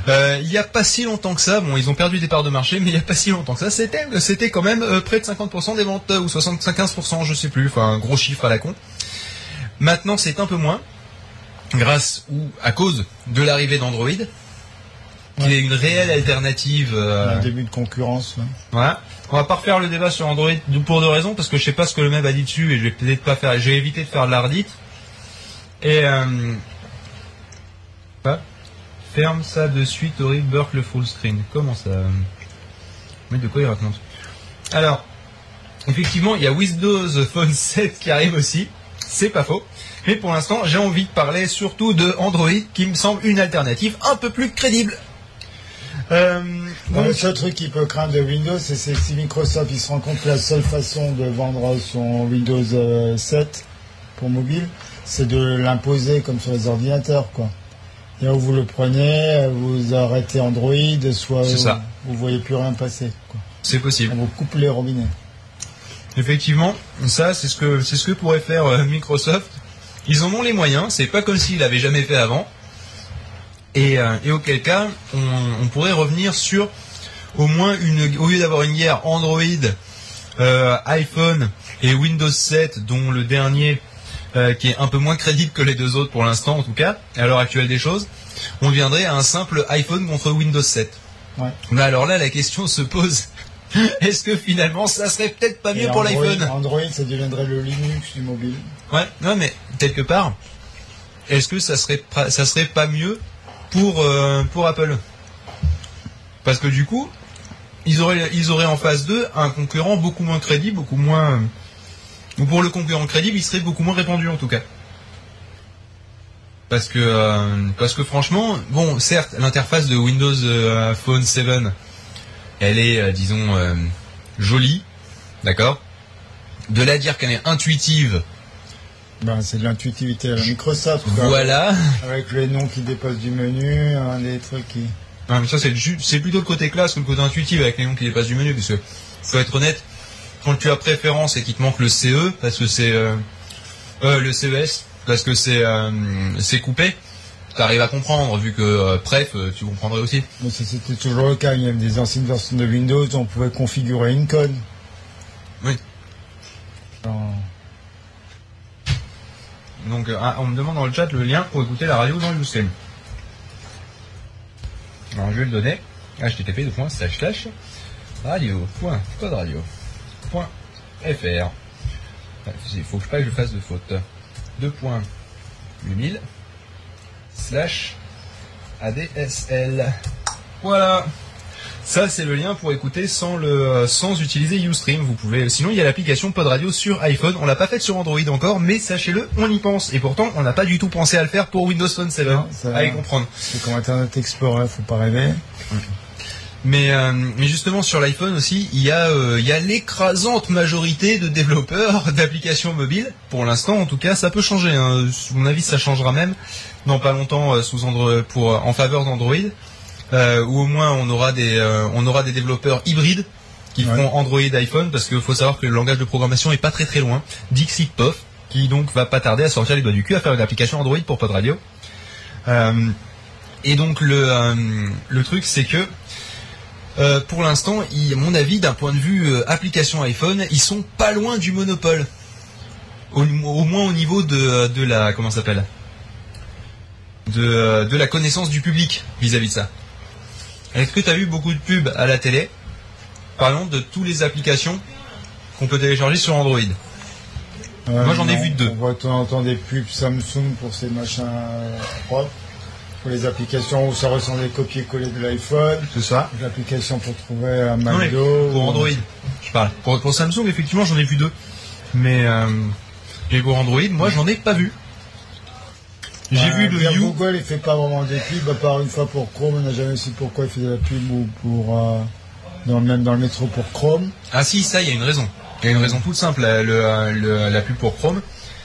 il n'y a pas si longtemps que ça, bon ils ont perdu des parts de marché, mais il n'y a pas si longtemps que ça, c'était c'était quand même près de 50% des ventes, ou 75%, je sais plus, enfin un gros chiffre à la con. Maintenant c'est un peu moins, grâce ou à cause de l'arrivée d'Android, qui Ouais. est une réelle alternative. euh, un début de concurrence. ouais. voilà. On va pas refaire le débat sur Android pour deux raisons, parce que je sais pas ce que le mec a dit dessus et je vais peut-être pas faire. J'ai évité de faire de la redite. Et euh, ferme ça de suite, horrible burk le full screen. Comment ça euh, Mais de quoi il raconte? Alors, effectivement, il y a Windows Phone 7 qui arrive aussi. C'est pas faux. Mais pour l'instant, j'ai envie de parler surtout de Android, qui me semble une alternative un peu plus crédible. Euh, donc- le seul truc qui peut craindre de Windows, c'est c'est si Microsoft il se rend compte que la seule façon de vendre son Windows euh, 7 pour mobile, c'est de l'imposer comme sur les ordinateurs, quoi. Et où vous le prenez, vous arrêtez Android, soit vous, ça. vous voyez plus rien passer, c'est possible. On vous coupe les robinets. Effectivement, ça c'est ce que c'est ce que pourrait faire euh, Microsoft. Ils en ont les moyens, c'est pas comme s'ils l'avaient jamais fait avant. Et, euh, et auquel cas, on, on pourrait revenir sur au moins une au lieu d'avoir une guerre Android, euh, iPhone et Windows 7, dont le dernier euh, qui est un peu moins crédible que les deux autres pour l'instant en tout cas, à l'heure actuelle des choses, on viendrait à un simple iPhone contre Windows 7. Ouais. Mais alors là, la question se pose est-ce que finalement ça serait peut-être pas mieux Et pour l'iPhone? Android, ça deviendrait le Linux du mobile. Ouais, non mais quelque part, est-ce que ça serait ça serait pas mieux pour euh, pour Apple Parce que du coup, ils auraient ils auraient en face d'eux un concurrent beaucoup moins crédible, beaucoup moins ou pour le concurrent crédible, il serait beaucoup moins répandu en tout cas. Parce que euh, parce que franchement, bon, certes, l'interface de Windows euh, Phone 7, elle est euh, disons euh, jolie, d'accord? De là dire qu'elle est intuitive, Ben, c'est de l'intuitivité à la Microsoft, quoi. voilà. Avec les noms qui dépassent du menu, hein, des trucs qui... Non, mais ça, c'est, plutôt le côté classe que le côté intuitif avec les noms qui dépassent du menu, parce que, faut être honnête, quand tu as préférence et qu'il te manque le CE, parce que c'est, euh, euh, le CES, parce que c'est, euh, c'est coupé, t'arrives à comprendre, vu que, euh, bref, euh, tu comprendrais aussi. Mais c'était toujours le cas. Il y avait des anciennes versions de Windows on pouvait configurer une conne. Oui. Genre, Donc, euh, ah, on me demande dans le chat le lien pour écouter la radio dans le Ustream. Alors, je vais le donner. http slash slash radio point code radio point fr. Il faut que pas que je fasse de faute. 2 points 8000 slash ADSL. Voilà. Ça, c'est le lien pour écouter sans le, sans utiliser Ustream. Vous pouvez, sinon, il y a l'application Pod Radio sur iPhone. On l'a pas faite sur Android encore, mais sachez-le, on y pense. Et pourtant, on n'a pas du tout pensé à le faire pour Windows Phone 7. Non, ça- Allez comprendre. C'est comme Internet Explorer, faut pas rêver. Mais, euh, mais justement sur l'iPhone aussi, il y a, euh, il y a l'écrasante majorité de développeurs d'applications mobiles. Pour l'instant, en tout cas, ça peut changer. Hein. À mon avis, ça changera même dans pas longtemps euh, sous Android, pour en faveur d'Android, euh, ou au moins on aura des, euh, on aura des développeurs hybrides qui Ouais. feront Android iPhone, parce qu'il faut savoir que le langage de programmation est pas très très loin. Dixit Pof, qui donc va pas tarder à sortir les doigts du cul à faire une application Android pour Pod Radio. Euh, et donc le, euh, le truc c'est que pour l'instant, à mon avis, d'un point de vue application iPhone, ils sont pas loin du monopole. Au, au moins au niveau de, de la comment s'appelle? De, de la connaissance du public vis-à-vis de ça. Est-ce que tu as vu beaucoup de pubs à la télé parlant de toutes les applications qu'on peut télécharger sur Android Euh, Moi, j'en ai vu deux. On voit de temps en temps des pubs Samsung pour ces machins propres. Pour les applications où ça ressemble des copier-coller de l'iPhone. C'est ça. L'application pour trouver un McDo. pour ou- Android, je parle. Pour, pour Samsung, effectivement, j'en ai vu deux. Mais, euh, mais pour Android, moi, j'en ai pas vu. J'ai vu le You. Google, il fait pas vraiment des pubs, à part une fois pour Chrome. On n'a jamais su pourquoi il faisait la pub ou pour, euh, dans, même dans le métro pour Chrome. Ah si, ça, il y a une raison. Il y a une raison toute simple, la, le- le- la pub pour Chrome.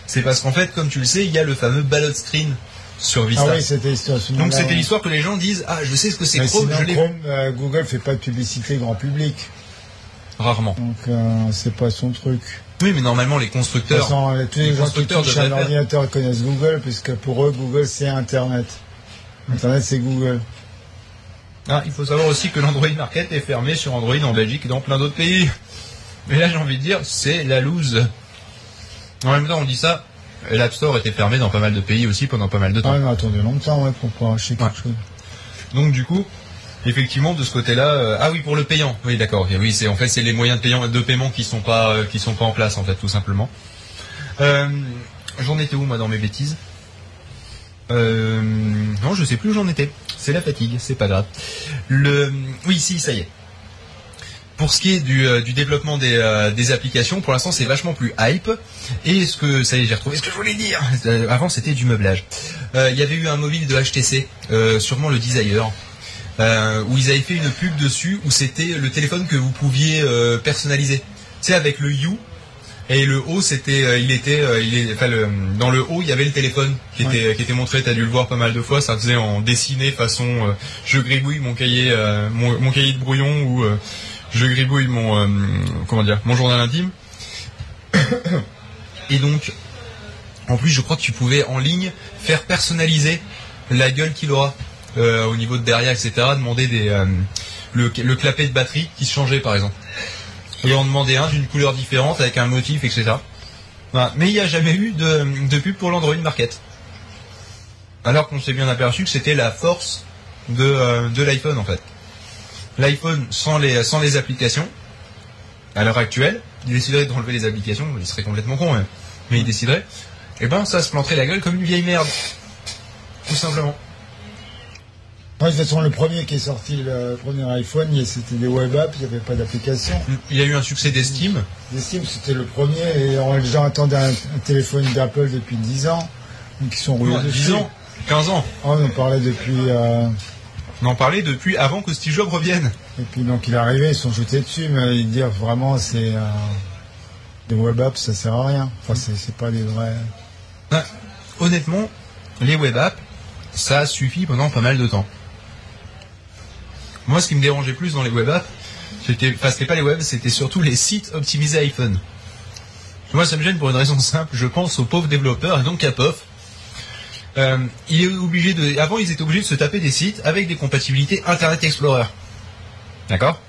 C'est parce qu'en fait, comme tu le sais, il y a le fameux ballot screen sur Vista. Ah oui, c'était l'histoire. Donc c'était l'histoire que les gens disent Ah, je sais ce que c'est Chrome, sinon, je l'ai Chrome, euh, Google fait pas de publicité grand public. rarement. Donc, euh, c'est pas son truc. Oui, mais normalement, les constructeurs. façon, tous les, les gens qui constructeurs touchent un ordinateur connaissent Google, puisque pour eux, Google, c'est Internet. Internet, c'est Google. Ah, il faut savoir aussi que l'Android Market est fermé sur Android en Belgique et dans plein d'autres pays. Mais là, j'ai envie de dire, c'est la loose. En même temps, on dit ça, l'App Store était fermé dans pas mal de pays aussi pendant pas mal de temps. Ah, on a attendu longtemps, ouais, pour pouvoir acheter quelque Ouais. chose. Donc du coup, effectivement, de ce côté-là, euh, ah oui pour le payant, oui d'accord, oui c'est en fait c'est les moyens de paiement, qui sont pas euh, qui sont pas en place en fait tout simplement. Euh, j'en étais où moi dans mes bêtises? Non, je sais plus où j'en étais. C'est la fatigue, c'est pas grave. Le, oui si ça y est. Pour ce qui est du, développement des, applications, pour l'instant c'est vachement plus hype. Et ce que ça y est, j'ai retrouvé ce que je voulais dire. Avant c'était du meublage. Il y avait eu un mobile de HTC, sûrement le Desire, euh, où ils avaient fait une pub dessus où c'était le téléphone que vous pouviez euh, personnaliser. Sais avec le U et le haut c'était euh, il était euh, il est enfin le, dans le haut il y avait le téléphone qui était qui était montré. T'as dû le voir pas mal de fois. Ça faisait en dessiné façon je gribouille mon cahier mon, mon cahier de brouillon ou je gribouille mon comment dire mon journal intime. Et donc en plus je crois que tu pouvais en ligne faire personnaliser la gueule qu'il aura au niveau de derrière etc demander des euh, le, le clapet de batterie qui se changeait par exemple et en demander un d'une couleur différente avec un motif, etc. Voilà. Mais il n'y a jamais eu de, pub pour l'Android Market. Alors qu'on s'est bien aperçu que c'était la force de, euh, de l'iPhone en fait. L'iPhone sans les, sans les applications, à l'heure actuelle, il déciderait d'enlever les applications, il serait complètement con, hein. mais il déciderait, et ben ça se planterait la gueule comme une vieille merde. Tout simplement. Ouais, de toute façon, le premier qui est sorti, le premier iPhone, c'était des web apps, il n'y avait pas d'application. Il y a eu un succès d'estime. Steam, c'était le premier, et on- les gens attendaient un, un téléphone d'Apple depuis 10 ans, donc ils sont roulés dessus. 10 ans, 15 ans. Oh, on en parlait depuis, euh, On en parlait depuis avant que Steve Jobs revienne. et puis donc il est arrivé, ils sont jetés dessus, mais ils dire vraiment, c'est euh, des web apps, ça sert à rien. Enfin, c'est c'est pas des vrais. Honnêtement, les web apps, ça suffit pendant pas mal de temps. Moi, ce qui me dérangeait plus dans les web apps, c'était, enfin, c'était pas les web, c'était surtout les sites optimisés iPhone. Moi, ça me gêne pour une raison simple. Je pense aux pauvres développeurs et donc à. Euh, il est obligé de, avant, ils étaient obligés de se taper des sites avec des compatibilités Internet Explorer. D'accord?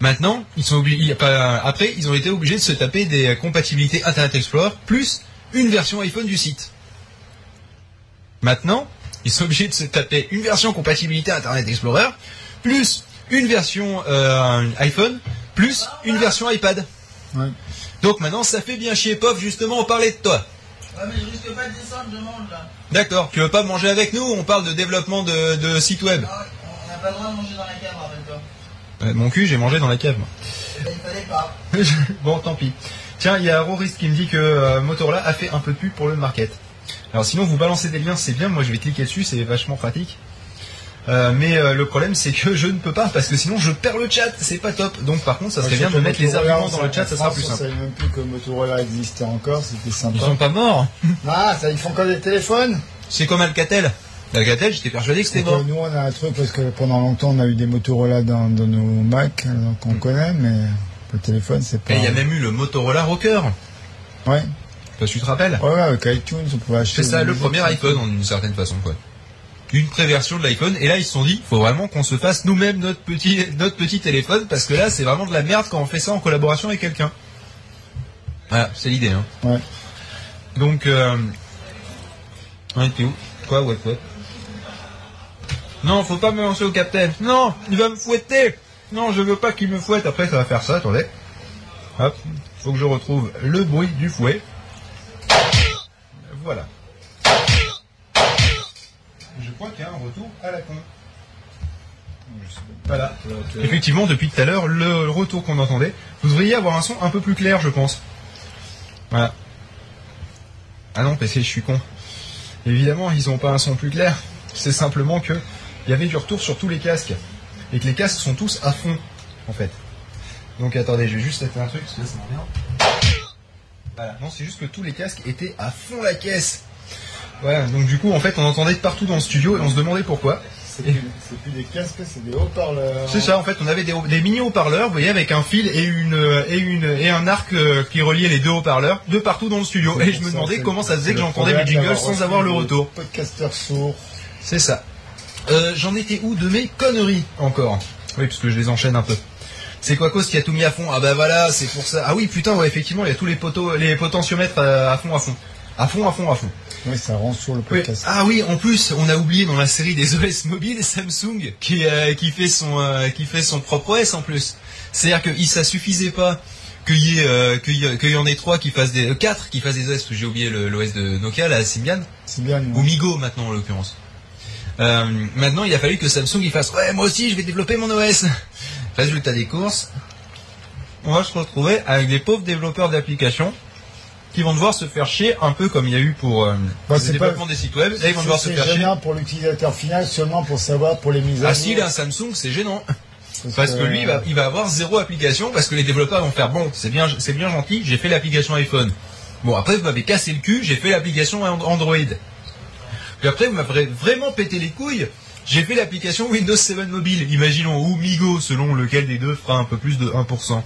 Maintenant, ils sont obligés, après, ils ont été obligés de se taper des compatibilités Internet Explorer plus une version iPhone du site. Maintenant, ils sont obligés de se taper une version compatibilité Internet Explorer plus une version euh, iPhone plus une version iPad. Ouais. Donc maintenant, ça fait bien chier, Pof, justement, on parlait de toi. Ouais, mais je risque pas de descendre, je mange là. D'accord, tu veux pas manger avec nous On parle de développement de, de site web. Non, on n'a pas le droit de manger dans la cave, rappelle-toi. Euh, mon cul, j'ai mangé dans la cave. moi. Il fallait pas. bon, tant pis. Tiens, il y a Roris qui me dit que euh, Motorola a fait un peu de pub pour le market. Alors sinon, vous balancez des liens, c'est bien. Moi, je vais cliquer dessus, c'est vachement pratique. Euh, mais euh, le problème, c'est que je ne peux pas parce que sinon, je perds le chat. C'est pas top. Donc, par contre, ça serait bien de mettre les arguments dans le chat, ça sera plus Je simple. savais même plus que Motorola existait encore, c'était sympa. Ils sont pas morts. Ah, ça, ils font encore des téléphones? C'est comme Alcatel. Alcatel, j'étais persuadé que c'était Donc, mort. euh, Nous, on a un truc parce que pendant longtemps, on a eu des Motorola dans, dans nos Mac, euh, qu'on connaît, mais le téléphone, c'est pas. Et il y a même eu le Motorola Rocker. Ouais. Tu te rappelles? Ouais, ouais, avec iTunes, on pouvait acheter. C'est ça, le premier iPhone tout. en une certaine façon, quoi. Une préversion de l'iPhone, et là ils se sont dit, faut vraiment qu'on se fasse nous-mêmes notre petit, notre petit téléphone, parce que là c'est vraiment de la merde quand on fait ça en collaboration avec quelqu'un. Voilà, c'est l'idée, hein. Ouais. Donc, euh... Ouais, t'es où? Quoi, ouais, ouais. Non, faut pas me lancer au capitaine. Non, il va me fouetter. Non, je veux pas qu'il me fouette. Après, ça va faire ça, attendez. Hop, faut que je retrouve le bruit du fouet. Voilà. Qu'il y a un retour à la con. Voilà. Effectivement, depuis tout à l'heure, le retour qu'on entendait, vous devriez avoir un son un peu plus clair, je pense. Voilà. Ah non, que je suis con. Évidemment, ils n'ont pas un son plus clair. C'est simplement que il y avait du retour sur tous les casques. Et que les casques sont tous à fond, en fait. Donc attendez, je vais juste faire un truc, parce que là, ça m'emmerde. Voilà. Non, c'est juste que tous les casques étaient à fond la caisse. Voilà, donc du coup, en fait, on entendait de partout dans le studio et on se demandait pourquoi. C'est plus, des casques, c'est des haut-parleurs. C'est ça, en fait, on avait des, des mini haut-parleurs, vous voyez, avec un fil et une euh, et une et un arc euh, qui reliait les deux haut-parleurs de partout dans le studio. Et je me demandais comment ça faisait que le j'entendais jingles d'avoir sans avoir le retour. Podcasteurs sourds. C'est ça. Euh, J'en étais où de mes conneries encore? Oui, parce que je les enchaîne un peu. C'est quoi cause qui a tout mis à fond? Ah bah voilà, c'est pour ça. Ah oui, putain, ouais, effectivement, il y a tous les poteaux, les potentiomètres à, à fond, à fond, à fond, à fond, à fond. Oui, ça rend sur le Oui. podcast. Ah oui, en plus, on a oublié dans la série des OS mobiles Samsung qui euh, qui fait son euh, qui fait son propre OS en plus. C'est-à-dire que ça suffisait pas qu'il y euh, y, en ait trois qui fassent des euh, quatre qui fassent des OS. J'ai oublié l'OS de Nokia, la Symbian ou Migo maintenant en l'occurrence. Maintenant, il a fallu que Samsung il fasse ouais moi aussi je vais développer mon OS. Résultat des courses, on va se retrouver avec des pauvres développeurs d'applications qui vont devoir se faire chier un peu comme il y a eu pour euh, Bah, le c'est développement pas- des sites web. Là ils vont devoir se C'est faire chier. gênant pour l'utilisateur final seulement pour savoir pour les mises à Ah jour. si, il a un Samsung, c'est gênant. Parce que lui, il va, il va avoir zéro application parce que les développeurs vont faire bon, c'est bien, c'est bien gentil, j'ai fait l'application iPhone. Bon, après, vous m'avez cassé le cul, j'ai fait l'application And- Android. Puis après, vous m'avez vraiment pété les couilles, j'ai fait l'application Windows 7 Mobile, imaginons, ou Migo, selon lequel des deux fera un peu plus de 1%.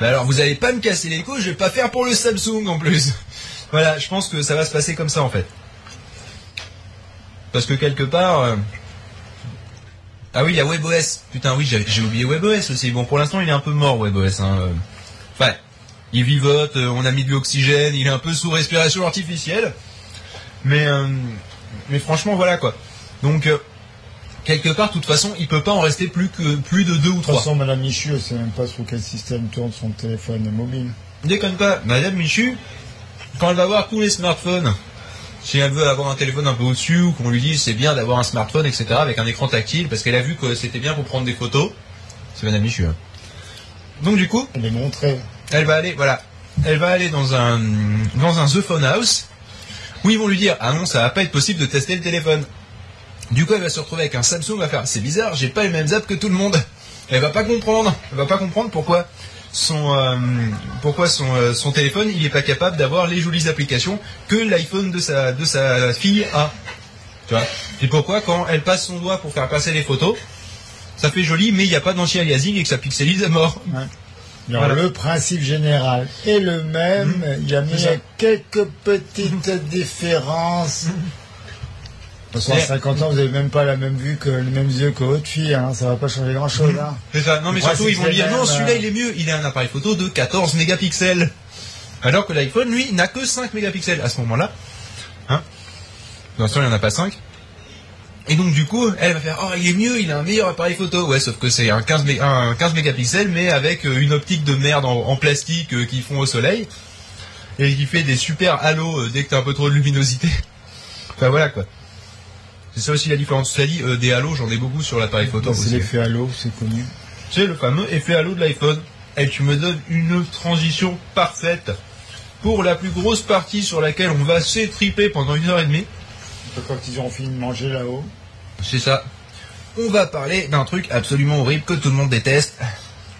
Alors, vous allez pas me casser les couilles, je vais pas faire pour le Samsung en plus. Voilà, je pense que ça va se passer comme ça en fait. Parce que quelque part... euh, ah oui, il y a WebOS. Putain, oui, j'ai oublié WebOS aussi. Bon, pour l'instant, il est un peu mort, WebOS. Hein. euh. Enfin, il vivote, euh, on a mis de l'oxygène, il est un peu sous respiration artificielle. Mais, euh, mais franchement, voilà quoi. Donc, euh, quelque part, de toute façon, il peut pas en rester plus que plus de deux ou De toute trois. façon, Madame Michu, elle sait même pas sur quel système tourne son téléphone mobile. Déconne pas, Madame Michu, quand elle va voir tous les smartphones, si elle veut avoir un téléphone un peu au-dessus ou qu'on lui dise c'est bien d'avoir un smartphone, etc., avec un écran tactile, parce qu'elle a vu que c'était bien pour prendre des photos, c'est Madame Michu. hein. Donc du coup, Elle est montrée. elle va aller, voilà, elle va aller dans un dans un The Phone House où ils vont lui dire ah non ça va pas être possible de tester le téléphone. Du coup elle va se retrouver avec un Samsung, elle va faire c'est bizarre, j'ai pas les mêmes apps que tout le monde. Elle va pas comprendre, elle va pas comprendre pourquoi son euh, pourquoi son euh, son téléphone il est pas capable d'avoir les jolies applications que l'iPhone de sa de sa fille a. Tu vois? Et pourquoi quand elle passe son doigt pour faire passer les photos ça fait joli, mais il n'y a pas d'anti-aliasing et que ça pixelise à mort. Alors, Voilà. le principe général est le même. Mhm. Il y a quelques petites différences. façon, à 50 ans, vous n'avez même pas la même vue que les mêmes yeux que votre fille. Hein. Ça va pas changer grand-chose. Hein. C'est ça. Non, mais surtout, ils vont dire, non, celui-là, euh, il est mieux. Il a un appareil photo de 14 mégapixels. Alors que l'iPhone, lui, n'a que 5 mégapixels à ce moment-là. Hein Pour l'instant, il n'y en a pas 5. Et donc, du coup, elle va faire, oh, il est mieux, il a un meilleur appareil photo. Ouais, sauf que c'est un 15, mé- un 15 mégapixels, mais avec euh, une optique de merde en, en plastique euh, qui font au soleil. Et qui fait des super halos euh, dès que t'as un peu trop de luminosité. Enfin, voilà, quoi. C'est ça aussi la différence. Cela dit, euh, des halos, j'en ai beaucoup sur l'appareil photo C'est l'effet halo, c'est connu. C'est le fameux effet halo de l'iPhone. Et tu me donnes une transition parfaite pour la plus grosse partie sur laquelle on va s'étriper pendant une heure et demie. Quand ils auront fini de manger là-haut. C'est ça. On va parler d'un truc absolument horrible que tout le monde déteste.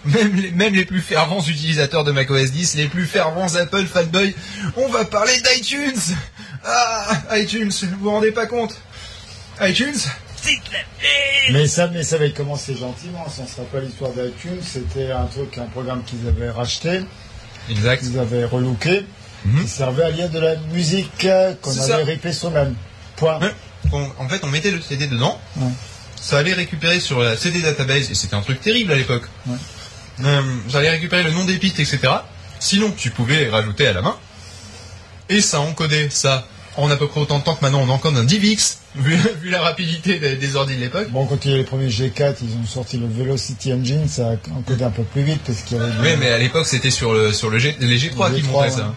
Même les, même les plus fervents utilisateurs de macOS 10, les plus fervents Apple fanboys, on va parler d'iTunes Ah, iTunes, vous vous rendez pas compte? iTunes Mais ça, mais ça avait commencé gentiment. Si on se rappelle l'histoire d'iTunes, c'était un truc, un programme qu'ils avaient racheté, Exact. qu'ils avaient relooké, Mhm. qui servait à lire de la musique euh, qu'on avait ça. ripé soi-même. Point. Ouais. On- en fait, on mettait le CD dedans. Ouais. Ça allait récupérer sur la CD database, et c'était un truc terrible à l'époque. Ouais. Euh, ça allait récupérer le nom des pistes, etc. Sinon, tu pouvais rajouter à la main. Et ça encodait ça en à peu près autant de temps que maintenant on encode un DivX, vu, vu la rapidité des, des ordi de l'époque. Bon, quand il y a les premiers G4, ils ont sorti le Velocity Engine, ça a encodé un peu plus vite parce qu'il y avait. Oui, mais à l'époque, c'était sur le sur le G, les G3 Le qui G3, montaient ouais. ça.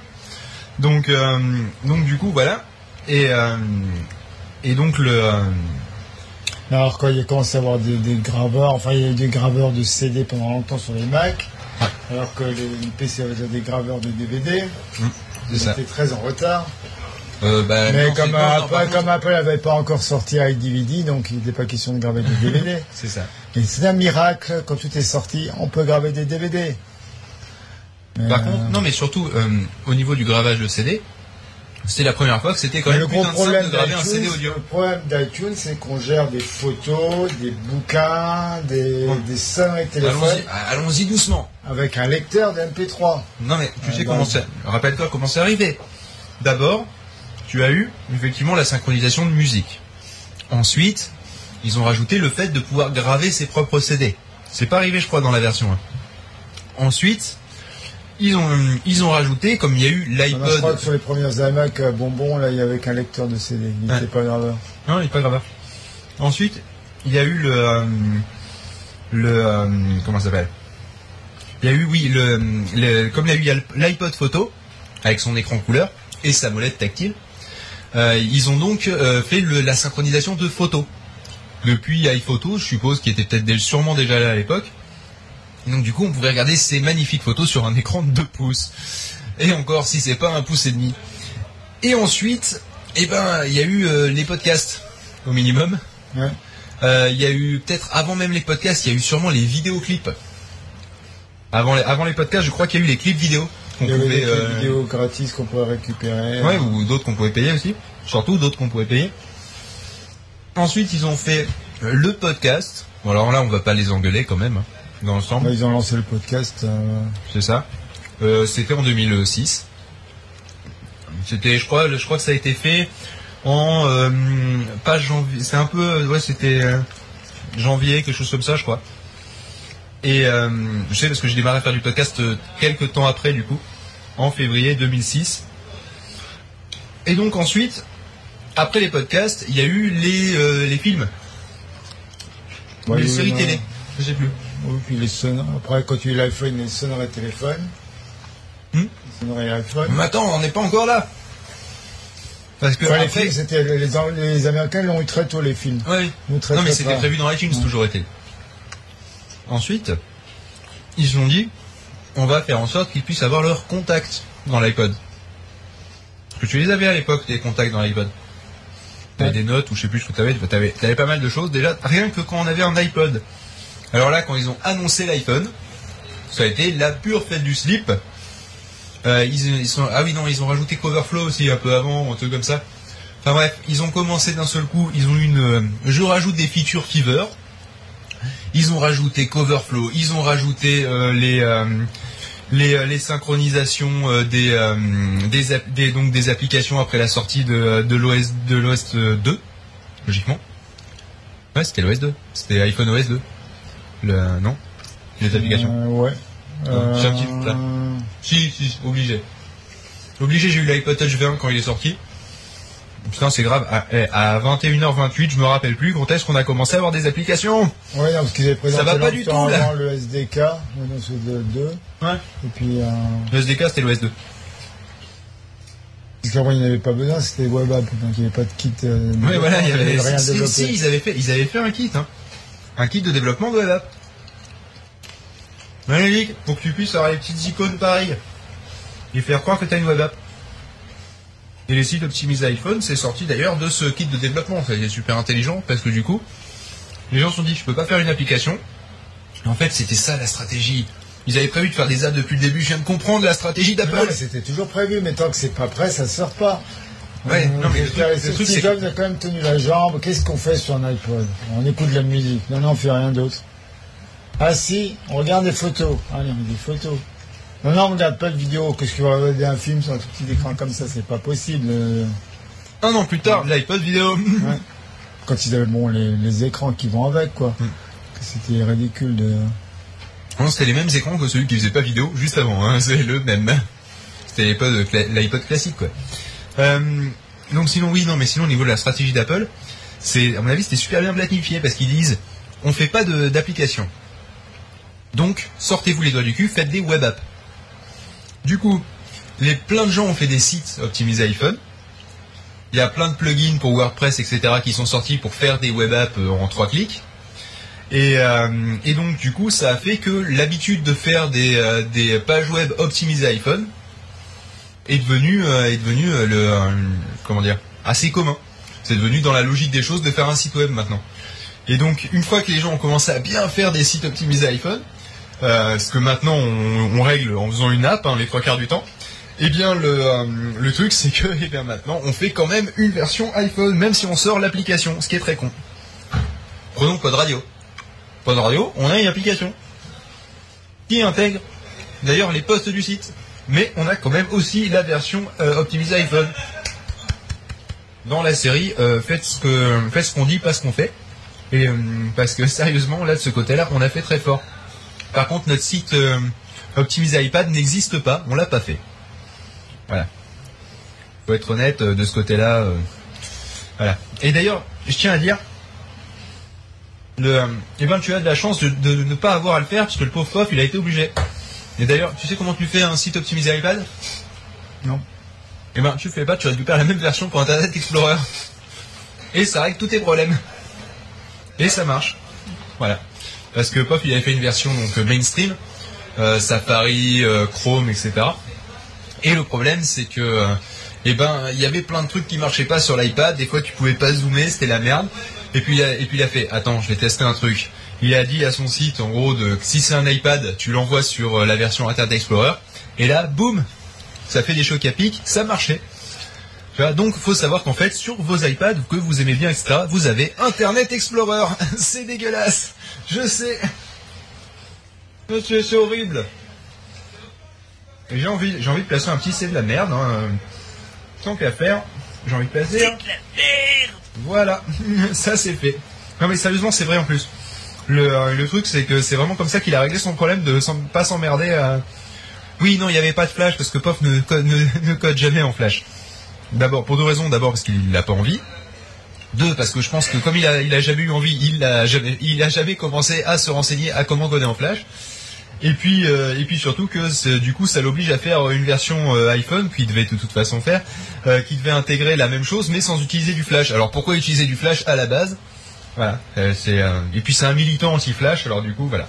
Donc, euh, donc du coup, voilà. Et, euh, et donc le... euh, Alors, quand il a commencé à avoir des, des graveurs, enfin, il y a eu des graveurs de CD pendant longtemps sur les Mac, alors que les, les PC avaient déjà des graveurs de DVD. ça. étaient très en retard. Euh, bah, Mais non, comme, Apple, contre- comme Apple n'avait pas encore sorti iDVD, donc il n'était pas question de graver des DVD. C'est ça. Et c'est un miracle, quand tout est sorti, on peut graver des DVD. Mais, Par euh, contre, non, mais surtout euh, au niveau du gravage de CD, c'était la première fois que c'était quand mais même le gros problème de graver un CD audio. le problème d'iTunes, c'est qu'on gère des photos, des bouquins, des, Ouais. des de téléphone Allons-y, allons-y doucement. avec un lecteur d'MP3. Non mais tu Ouais, sais comment c'est. Rappelle-toi comment c'est arrivé. D'abord, tu as eu effectivement la synchronisation de musique. Ensuite, ils ont rajouté le fait de pouvoir graver ses propres CD. C'est pas arrivé, je crois, dans la version 1. Ensuite, ils ont ils ont rajouté comme il y a eu Non, je crois l'iPod. que sur les premières iMac euh, bonbons, là, il y avait qu'un lecteur de CD. Il Ouais. n'était pas graveur. Non, il est pas grave. Ensuite, il y a eu le euh, le euh, comment ça s'appelle? Il y a eu oui le, le- comme il y a eu l'iPod photo avec son écran couleur et sa molette tactile. Euh, ils ont donc euh, fait le- la synchronisation de photos depuis iPhoto, je suppose, qui était peut-être sûrement déjà là à l'époque. Donc du coup, on pouvait regarder ces magnifiques photos sur un écran de 2 pouces. Et encore, si c'est pas un pouce et demi. Et ensuite, eh ben, il y a eu euh, les podcasts au minimum. Ouais. Euh, Il y a eu peut-être avant même les podcasts, il y a eu sûrement les vidéoclips. Avant les, avant les podcasts, je crois qu'il y a eu les clips vidéo qu'on pouvait, des euh, vidéos gratis qu'on pouvait récupérer. ouais, ou d'autres qu'on pouvait payer aussi. Surtout d'autres qu'on pouvait payer. Ensuite, ils ont fait euh, le podcast. Bon, alors là, on va pas les engueuler quand même, hein, dans l'ensemble. Ouais, ils ont lancé le podcast. euh, C'est ça. Euh, c'était en 2006. C'était, je crois, je crois que ça a été fait en euh, pas janvier. C'est un peu, ouais, c'était janvier, quelque chose comme ça, je crois. Et je sais parce que j'ai démarré à faire du podcast quelques temps après, du coup, en février 2006. Et donc ensuite, après les podcasts, il y a eu les euh, les films, ouais, les oui, séries télé. Je sais plus. Oui, puis les sonores. Après, quand tu as eu l'iPhone, les sonneries téléphone. Hmm Les sonneries iPhone. Mais attends, on n'est pas encore là. Parce que Enfin, les films, c'était les, les, les Américains l'ont eu très tôt les films. Très, Non mais c'était prévu dans iTunes, toujours été. Ensuite, ils se sont dit, on va faire en sorte qu'ils puissent avoir leur contact dans l'iPod. Parce que tu les avais à l'époque, tes contacts dans l'iPod. T'avais Ouais. des notes ou je sais plus ce que t'avais, t'avais, t'avais pas mal de choses déjà, rien que quand on avait un iPod. Alors là, quand ils ont annoncé l'iPhone, ça a été la pure fête du slip. Euh, ils, ils sont, ah oui non, ils ont rajouté Coverflow aussi un peu avant, un truc comme ça. Enfin bref, ils ont commencé d'un seul coup, ils ont eu une, euh, je rajoute des features Fever. Ils ont rajouté Coverflow, ils ont rajouté euh, les, euh, les euh, les synchronisations euh, des, des donc des applications après la sortie de de l'OS de l'OS 2 logiquement. Ouais, c'était l'OS 2, c'était iPhone OS 2. Le non, les applications. Ouais. C'est un petit- là. Si, si, obligé. Obligé, j'ai eu l'iPod Touch 20 quand il est sorti. Putain, c'est grave. À, eh, à 21h28, je me rappelle plus quand est-ce qu'on a commencé à avoir des applications. Ouais, non, parce qu'ils avaient présenté va pas du tout, là. le SDK, le Windows 2, Ouais. et puis, euh, Le SDK, c'était l'OS 2. parce qu'avant, il n'y avait pas besoin, c'était web app, donc il n'y avait pas de kit. euh, Ouais, voilà, il y avait, rien si, si, développé. si, ils avaient fait, ils avaient fait un kit, hein. Un kit de développement de web app. Magnifique, pour que tu puisses avoir les petites icônes pareilles. Et faire croire que tu as une web app. Et les sites optimisés iPhone, c'est sorti d'ailleurs de ce kit de développement. C'est super intelligent parce que du coup, les gens se sont dit, je peux pas faire une application. En fait, c'était ça la stratégie. Ils avaient prévu de faire des apps depuis le début. Je viens de comprendre la stratégie d'Apple. c'était toujours prévu, mais tant que c'est pas prêt, ça sort pas. Ouais, non, mais le je truc- veux dire, le truc, Steve Jobs a quand même tenu la jambe. Qu'est-ce qu'on fait sur un iPod On écoute de la musique. Non, non, on fait rien d'autre. Ah si, on regarde des photos. Allez, on met des photos. Non, non, on regarde pas de vidéo. Qu'est-ce que va regarder un film sur un tout petit écran comme ça? C'est pas possible. euh. Un an plus tard, l'iPod vidéo. Ouais. Quand ils avaient bon, les, les écrans qui vont avec, quoi. Mm. C'était ridicule de. Non, c'était les mêmes écrans que celui qui faisait pas vidéo juste avant, hein, c'est le même. C'était l'iPod, cla- l'iPod classique, quoi. Euh, donc sinon, oui, non, mais sinon, au niveau de la stratégie d'Apple, c'est, à mon avis, c'était super bien planifié parce qu'ils disent, on fait pas d'application. Donc, sortez-vous les doigts du cul, faites des web apps. Du coup, les, plein de gens ont fait des sites optimisés iPhone. Il y a plein de plugins pour WordPress, etc., qui sont sortis pour faire des web apps euh, en trois clics. Et, euh, et donc du coup, ça a fait que l'habitude de faire des, euh, pages web optimisées iPhone est devenue est devenue le comment dire assez commun. C'est devenu dans la logique des choses de faire un site web maintenant. Et donc une fois que les gens ont commencé à bien faire des sites optimisés iPhone, ce que maintenant on, règle en faisant une app hein, les trois quarts du temps, eh bien le, euh, truc c'est que eh maintenant on fait quand même une version iPhone même si on sort l'application, ce qui est très con. Prenons Pod Radio. Pod Radio, on a une application qui intègre d'ailleurs les posts du site. Mais on a quand même aussi la version euh, optimisée iPhone. Dans la série, euh, faites ce qu'on dit, pas ce qu'on fait. Et euh, parce que sérieusement, là de ce côté-là, on a fait très fort. Par contre, notre site euh, optimisé iPad n'existe pas, on l'a pas fait. Voilà. Faut être honnête euh, de ce côté-là. euh, voilà. Et d'ailleurs, je tiens à dire, le, euh, eh ben, tu as de la chance de, de- de ne pas avoir à le faire, parce que le pauvre prof, il a été obligé. Et d'ailleurs, tu sais comment tu fais un site optimisé iPad? Non. Eh ben, tu le fais pas, tu récupères la même version pour Internet Explorer. Et ça règle tous tes problèmes. Et ça marche. Voilà. Parce que Pof, il avait fait une version donc euh, mainstream, euh, Safari, euh, Chrome, etc. Et le problème, c'est que, eh ben, il y avait plein de trucs qui marchaient pas sur l'iPad. Des fois, tu pouvais pas zoomer, c'était la merde. Et puis, il a, et puis il a fait, attends, je vais tester un truc. Il a dit à son site, en gros, de si c'est un iPad, tu l'envoies sur la version Internet Explorer. Et là, boum, ça fait des chocs à pic, ça marchait. Tu vois, donc faut savoir qu'en fait sur vos iPads que vous aimez bien etc vous avez Internet Explorer. C'est dégueulasse. Je sais. C'est c'est horrible. J'ai envie j'ai envie de placer un petit c'est de la merde hein. tant qu'à faire j'ai envie de placer un- voilà. Ça c'est fait. Non mais sérieusement c'est vrai en plus. Le, euh, le truc c'est que c'est vraiment comme ça qu'il a réglé son problème de s'en- pas s'emmerder à oui, non, il n'y avait pas de flash parce que Pof ne, ne code jamais en flash. D'abord, pour deux raisons. D'abord parce qu'il n'a pas envie. Deux, parce que je pense que comme il a, jamais eu envie, il a jamais, il a jamais commencé à se renseigner à comment coder en flash. Et puis, euh, et puis surtout que du coup, ça l'oblige à faire une version euh, iPhone, qu'il devait de toute façon faire, euh, qui devait intégrer la même chose, mais sans utiliser du flash. Alors pourquoi utiliser du flash à la base? Voilà. c'est, et puis c'est un militant anti-flash, alors du coup, voilà.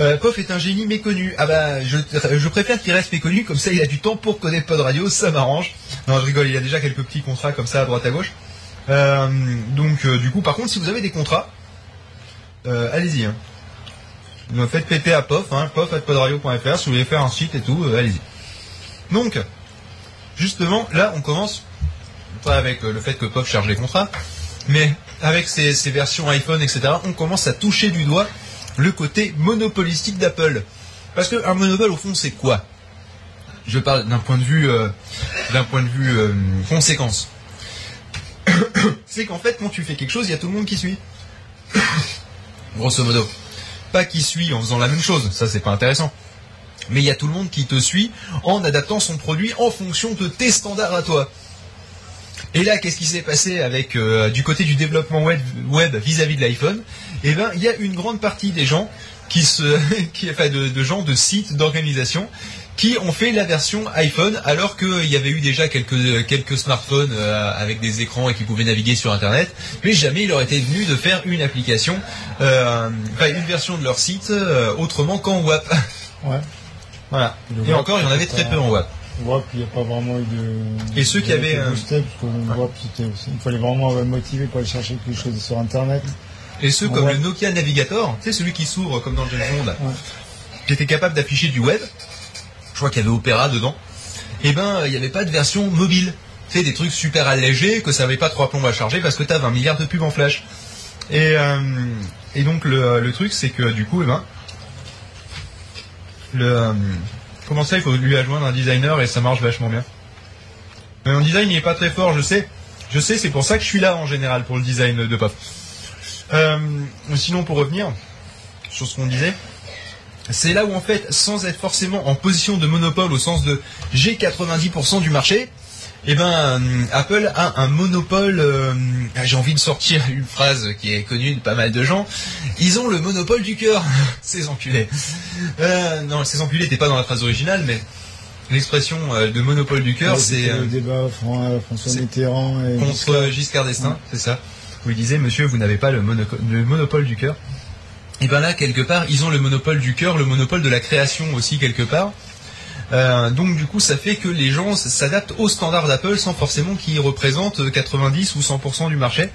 Euh, est un génie méconnu. Ah bah, je, préfère qu'il reste méconnu, comme ça il a du temps pour connaître Pod Radio, ça m'arrange. Non, je rigole, il a déjà quelques petits contrats comme ça à droite à gauche. Euh, donc, euh, du coup, par contre, si vous avez des contrats, euh, allez-y. Hein. Faites péter à Pof, hein, pof.podradio.fr, si vous voulez faire un site et tout, allez-y. Donc, justement, là, on commence, pas avec le fait que Pof charge les contrats, Mais avec ces, ces versions iPhone, etc., on commence à toucher du doigt le côté monopolistique d'Apple. Parce qu'un monopole, au fond, c'est quoi? Je parle d'un point de vue, euh, d'un point de vue euh, conséquence. c'est qu'en fait, quand tu fais quelque chose, il y a tout le monde qui suit. Grosso modo. Pas qui suit en faisant la même chose, ça c'est pas intéressant. Mais il y a tout le monde qui te suit en adaptant son produit en fonction de tes standards à toi. Et là, qu'est-ce qui s'est passé avec euh, du côté du développement web web vis-à-vis de l'iPhone? Eh ben, il y a une grande partie des gens qui se, qui, enfin, de, de gens de sites, d'organisations, qui ont fait la version iPhone, alors qu'il y avait eu déjà quelques quelques smartphones euh, avec des écrans et qui pouvaient naviguer sur Internet, mais jamais il leur était venu de faire une application, euh, enfin une version de leur site euh, autrement qu'en WAP. Ouais. Voilà. Le Et WAP, encore, il y en avait très peu en WAP. WAP, il n'y a pas vraiment eu de. Et ceux qui avaient, boosté, parce que WAP. Il fallait vraiment motivé pour aller chercher quelque chose sur Internet. Et ceux comme Ouais. le Nokia Navigator, tu sais, celui qui s'ouvre comme dans James Bond, Ouais. qui était capable d'afficher du web, je crois qu'il y avait Opera dedans, et ben, il n'y avait pas de version mobile. Tu sais, des trucs super allégés, que ça avait pas trois plombs à charger parce que t'as 20 milliards de pubs en flash. Et, euh, et donc, le, le truc, c'est que du coup, eh ben, le, euh, comment ça, il faut lui adjoindre un designer et ça marche vachement bien. Mais mon design, il est pas très fort, je sais. Je sais, c'est pour ça que je suis là en général pour le design de Pop. Euh, sinon, pour revenir sur ce qu'on disait, c'est là où en fait, sans être forcément en position de monopole au sens de j'ai 90% du marché, eh ben euh, Apple a un monopole. euh, j'ai envie de sortir une phrase qui est connue de pas mal de gens. Ils ont le monopole du cœur, ces enculés. Euh, non, ces enculés n'étaient pas dans la phrase originale, mais l'expression euh, de monopole du cœur, Ouais, c'est le débat Fran- François Mitterrand et contre Giscard d'Estaing, c'est ça. Il disait, monsieur, vous n'avez pas le, monopole du cœur. Et ben là, quelque part, ils ont le monopole du cœur, le monopole de la création aussi, quelque part. Euh, donc du coup, ça fait que les gens s'adaptent aux standards d'Apple sans forcément qu'ils représentent 90 ou 100% du marché,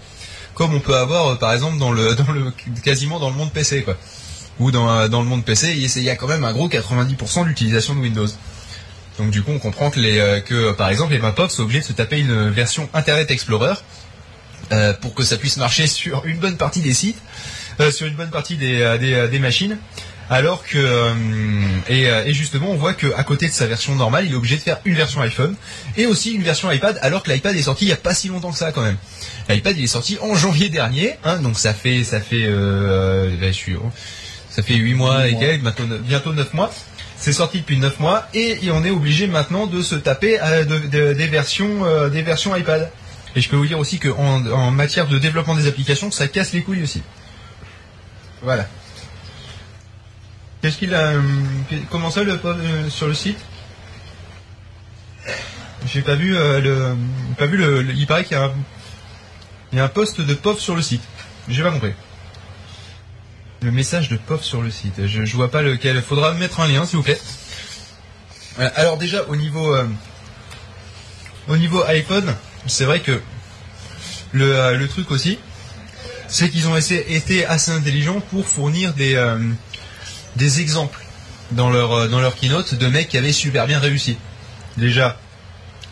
comme on peut avoir euh, par exemple dans le, quasiment dans le monde PC, quoi. Ou dans, euh, dans le monde PC, il y a- quand même un gros 90% d'utilisation de Windows. Donc du coup, on comprend que, les, euh, par exemple, les Mapop sont obligés de se taper une version Internet Explorer euh, pour que ça puisse marcher sur une bonne partie des sites, euh, sur une bonne partie des, euh, des, des machines. Alors que et, et justement, on voit qu'à côté de sa version normale, il est obligé de faire une version iPhone et aussi une version iPad, alors que l'iPad est sorti il n'y a pas si longtemps que ça quand même. L'iPad il est sorti en janvier dernier, hein, donc ça fait ça fait euh, là, je suis ça fait 8 mois et quelques, maintenant- bientôt 9 mois. C'est sorti depuis 9 mois et, on est obligé maintenant de se taper de- de- des versions euh, des versions iPad. Et je peux vous dire aussi qu'en en matière de développement des applications, ça casse les couilles aussi. Voilà. Qu'est-ce qu'il a euh, Comment ça le euh, sur le site? J'ai pas vu euh, le pas vu le, il paraît qu'il y a un il y a un post de POF sur le site. J'ai pas compris. Le message de POF sur le site. Je, je vois pas lequel. Faudra mettre un lien s'il vous plaît. Alors déjà au niveau euh, au niveau iPhone, c'est vrai que le, euh, le truc aussi, c'est qu'ils ont essayé- été assez intelligents pour fournir des, euh, des exemples dans leur, euh, dans leur keynote de mecs qui avaient super bien réussi. Déjà,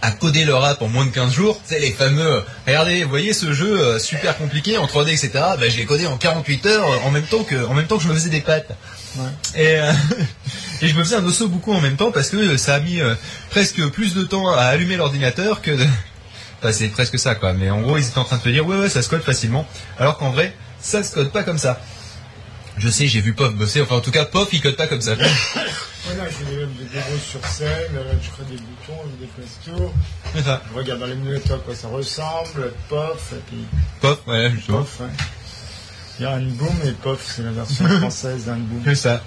à coder leur app en moins de 15 jours, c'est les fameux, regardez, vous voyez ce jeu super compliqué en 3D, etc. Bah, je l'ai codé en 48 heures en même temps que, en même temps que je me faisais des pattes. Ouais. Et, euh, et je me faisais un osso beaucoup en même temps parce que ça a mis euh, presque plus de temps à allumer l'ordinateur que de... Enfin, c'est presque ça, quoi. Mais en gros, ils étaient en train de te dire, ouais, ouais, ça se code facilement. Alors qu'en vrai, ça se code pas comme ça. Je sais, j'ai vu Pof bosser. Enfin, en tout cas, Pof, il code pas comme ça. Voilà, je fais même des débrouilles sur scène, je crée des boutons. C'est ça. Je regarde dans l'émulateur à quoi ça ressemble, pof, et puis Pof, ouais, justement. pof. hein. Il y a Boom et pof, c'est la version française d'Unboom. C'est ça.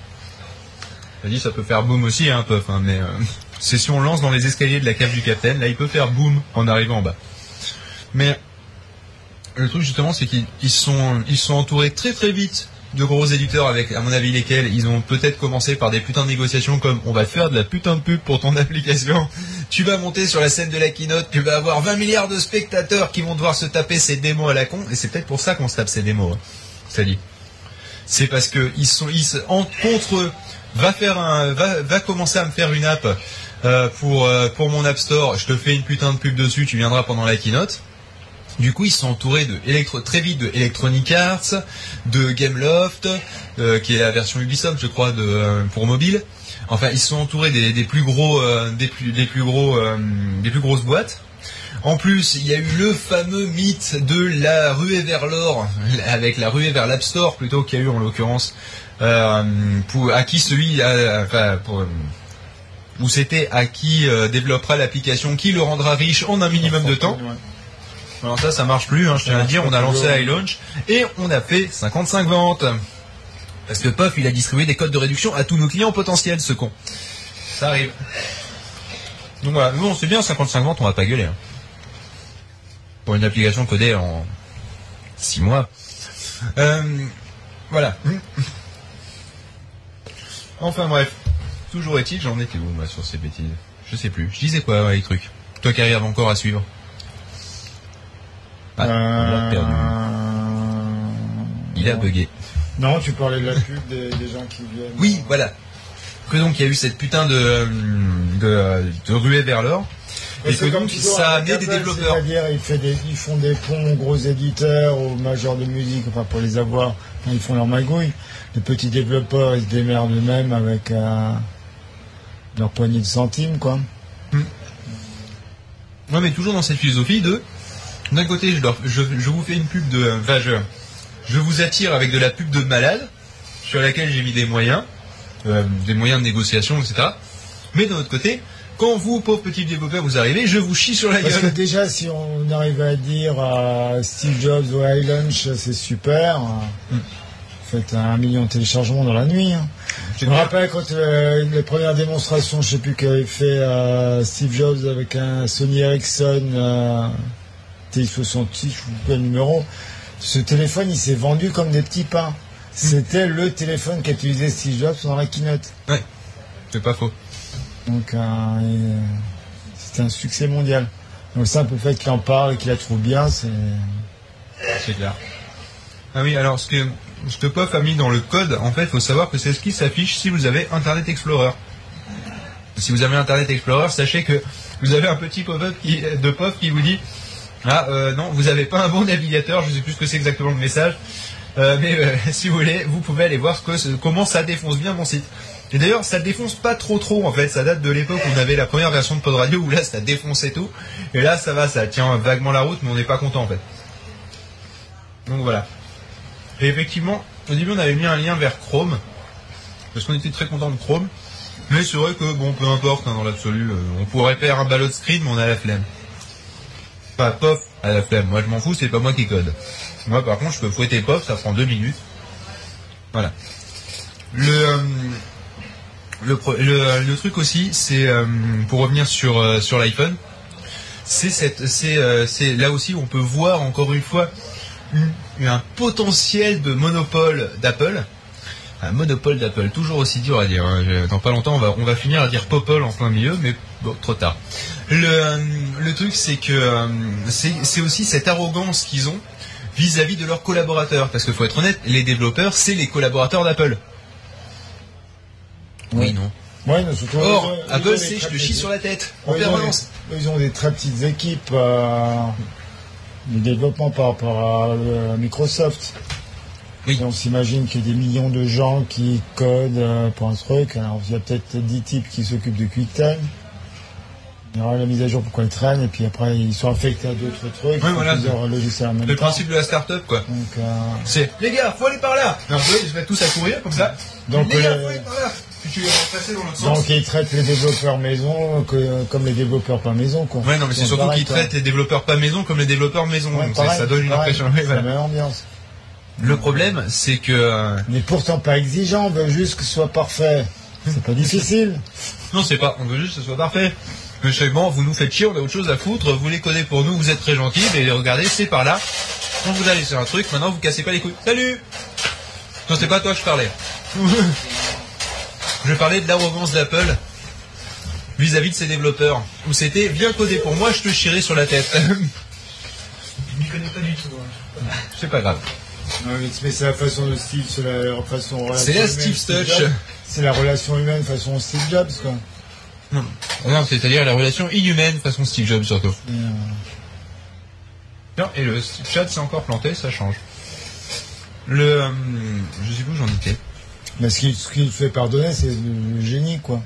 T'as dit, ça peut faire boom aussi, hein, Pof, hein, mais euh, c'est si on lance dans les escaliers de la cave du capitaine, là, il peut faire boom en arrivant en bas. Mais le truc, justement, c'est qu'ils ils sont, sont entourés très très vite de gros éditeurs avec, à mon avis, lesquels ils ont peut-être commencé par des putains de négociations comme on va faire de la putain de pub pour ton application. Tu vas monter sur la scène de la keynote, tu vas avoir 20 milliards de spectateurs qui vont devoir se taper ces démos à la con, et c'est peut-être pour ça qu'on se tape ces démos. Hein. Ça dit. C'est parce que ils sont, ils en, contre eux, va faire un, va, va commencer à me faire une app euh, pour euh, pour mon App Store. Je te fais une putain de pub dessus. Tu viendras pendant la keynote. Du coup, ils sont entourés de très vite de Electronic Arts, de Gameloft, euh, qui est la version Ubisoft, je crois, pour mobile. Enfin, ils sont entourés des, plus gros, des plus, des plus gros, des plus grosses boîtes. En plus, il y a eu le fameux mythe de la ruée vers l'or, avec la ruée vers l'App Store plutôt qu'il y a eu en l'occurrence, à qui celui, pour, où c'était à qui euh, développera l'application, qui le rendra riche en un minimum de temps. Alors ça, ça marche plus, hein, je tiens à dire, on a lancé iLaunch et on a fait 55 ventes. Parce que Puff, il a distribué des codes de réduction à tous nos clients potentiels, ce con. Ça arrive. Donc voilà, nous on sait bien, 55 ventes, on va pas gueuler. hein. Pour une application codée en 6 mois. Euh, voilà. Enfin bref. Toujours est-il, j'en étais où moi sur ces bêtises? Je sais plus. Je disais quoi ouais, les trucs? Toi qui arrives encore à suivre? Ah, on l'a perdu. Euh, Il a bugué. Non, tu parlais de la pub des, des gens qui viennent. Oui, voilà. Que donc il y a eu cette putain de, euh, de, de ruée vers l'or. Et que donc ça a amené des développeurs. C'est-à-dire, ils, font des ponts aux gros éditeurs, aux majors de musique, enfin pour les avoir, quand ils font leur magouille. Les petits développeurs, ils se démerdent eux-mêmes avec euh, leur poignée de centimes, quoi. Ouais, mais toujours dans cette philosophie de, d'un côté, je, leur- je, je vous fais une pub de, enfin, je, je vous attire avec de la pub de malade, sur laquelle j'ai mis des moyens, euh, des moyens de négociation, etc. Mais d'un autre côté, quand vous, pauvres petits développeurs, vous arrivez, je vous chie sur la Parce que gueule. déjà, si on arrive à dire à Steve Jobs ou à iLaunch, c'est super. Mm. Faites un million de téléchargements dans la nuit. hein. Je me rappelle quand euh, les premières démonstrations, je sais plus qu'avait fait euh, Steve Jobs avec un Sony Ericsson euh, TX66 ou quel numéro. Ce téléphone, il s'est vendu comme des petits pains. C'était le téléphone qu'a utilisé Steve Jobs dans la keynote. C'est pas faux. Donc, euh, c'était un succès mondial. Donc, le simple fait qu'il en parle et qu'il la trouve bien, c'est. C'est clair. Ah oui, alors ce que, ce que Puff a mis dans le code, en fait, il faut savoir que c'est ce qui s'affiche si vous avez Internet Explorer. Si vous avez Internet Explorer, sachez que vous avez un petit pop-up de Puff qui vous dit Ah euh, non, vous n'avez pas un bon navigateur, je sais plus ce que c'est exactement le message, Euh, mais euh, si vous voulez, vous pouvez aller voir que, comment ça défonce bien mon site. Et d'ailleurs, ça défonce pas trop trop en fait, ça date de l'époque où on avait la première version de Pod Radio où là ça défonçait tout, et là ça va, ça tient vaguement la route, mais on n'est pas content en fait. Donc voilà. Et effectivement, au début on avait mis un lien vers Chrome, parce qu'on était très content de Chrome, mais c'est vrai que bon, peu importe hein, dans l'absolu, euh, on pourrait faire un ballot de screen, mais on a la flemme. Pas Pof à la flemme, moi je m'en fous, c'est pas moi qui code. Moi par contre je peux fouetter Pof, ça prend deux minutes. Voilà. Le, euh, le, truc aussi, c'est euh, pour revenir sur, sur l'iPhone, c'est là aussi où on peut voir encore une fois un potentiel de monopole d'Apple. Un monopole d'Apple, toujours aussi dur à dire. hein. Dans pas longtemps, on va, on va finir à dire Popol en plein milieu, mais bon, trop tard. Le, euh, le truc, c'est que euh, c'est c'est aussi cette arrogance qu'ils ont vis-à-vis de leurs collaborateurs. Parce qu'il faut être honnête, les développeurs, c'est les collaborateurs d'Apple. Oui, non. Ouais, non, surtout, Or, ils ont- ils ont Apple, c'est je te chie sur la tête, en Ouais, ils, ont permanence. des, ils ont des très petites équipes euh, de développement par rapport à, euh, Microsoft. Oui. Et on s'imagine qu'il y a des millions de gens qui codent euh, pour un truc. Alors, il y a peut-être 10 types qui s'occupent de QuickTime. Il y aura la mise à jour pour qu'on traîne, et puis après, ils sont affectés à d'autres trucs. Font voilà. plusieurs logiciels en même Le temps. principe de la start-up, quoi. Donc, euh, C'est les gars, faut aller par là. Vous voyez, se mettent tous à courir comme ça. donc, les gars, euh, faut aller par là. Puis tu vas passer dans l'autre sens. donc, ils traitent les développeurs maison que- comme les développeurs pas maison, quoi. Ouais, non, mais c'est surtout qu'ils traitent les développeurs pas maison comme les développeurs maison. Ouais, donc c'est- pareil, ça donne une pareil. impression. Voilà. la même ambiance. Le problème, c'est que euh, On n'est pourtant pas exigeant, on veut juste que ce soit parfait. C'est pas difficile. non, c'est pas. On veut juste que ce soit parfait. Mais seulement, vous nous faites chier, on a autre chose à foutre. Vous les codez pour nous, vous êtes très gentils, mais regardez, c'est par là. On vous a laissé un truc. Maintenant, vous cassez pas les couilles. Salut. Non, c'est pas à toi que je parlais. je parlais de l'arrogance d'Apple vis-à-vis de ses développeurs. Où c'était bien codé pour moi, je te chierai sur la tête. Je m'y connais pas du tout. hein. c'est pas grave. Non, mais c'est la façon de Steve, c'est la façon. relation C'est la humaine, Steve Touch. C'est la relation humaine façon Steve Jobs, quoi. Non, c'est-à-dire la relation inhumaine façon Steve Jobs surtout. Et, euh, Non, et le chat s'est encore planté, ça change. Le, euh, je sais plus où j'en étais. Mais ce qui, le fait pardonner, c'est du génie, quoi.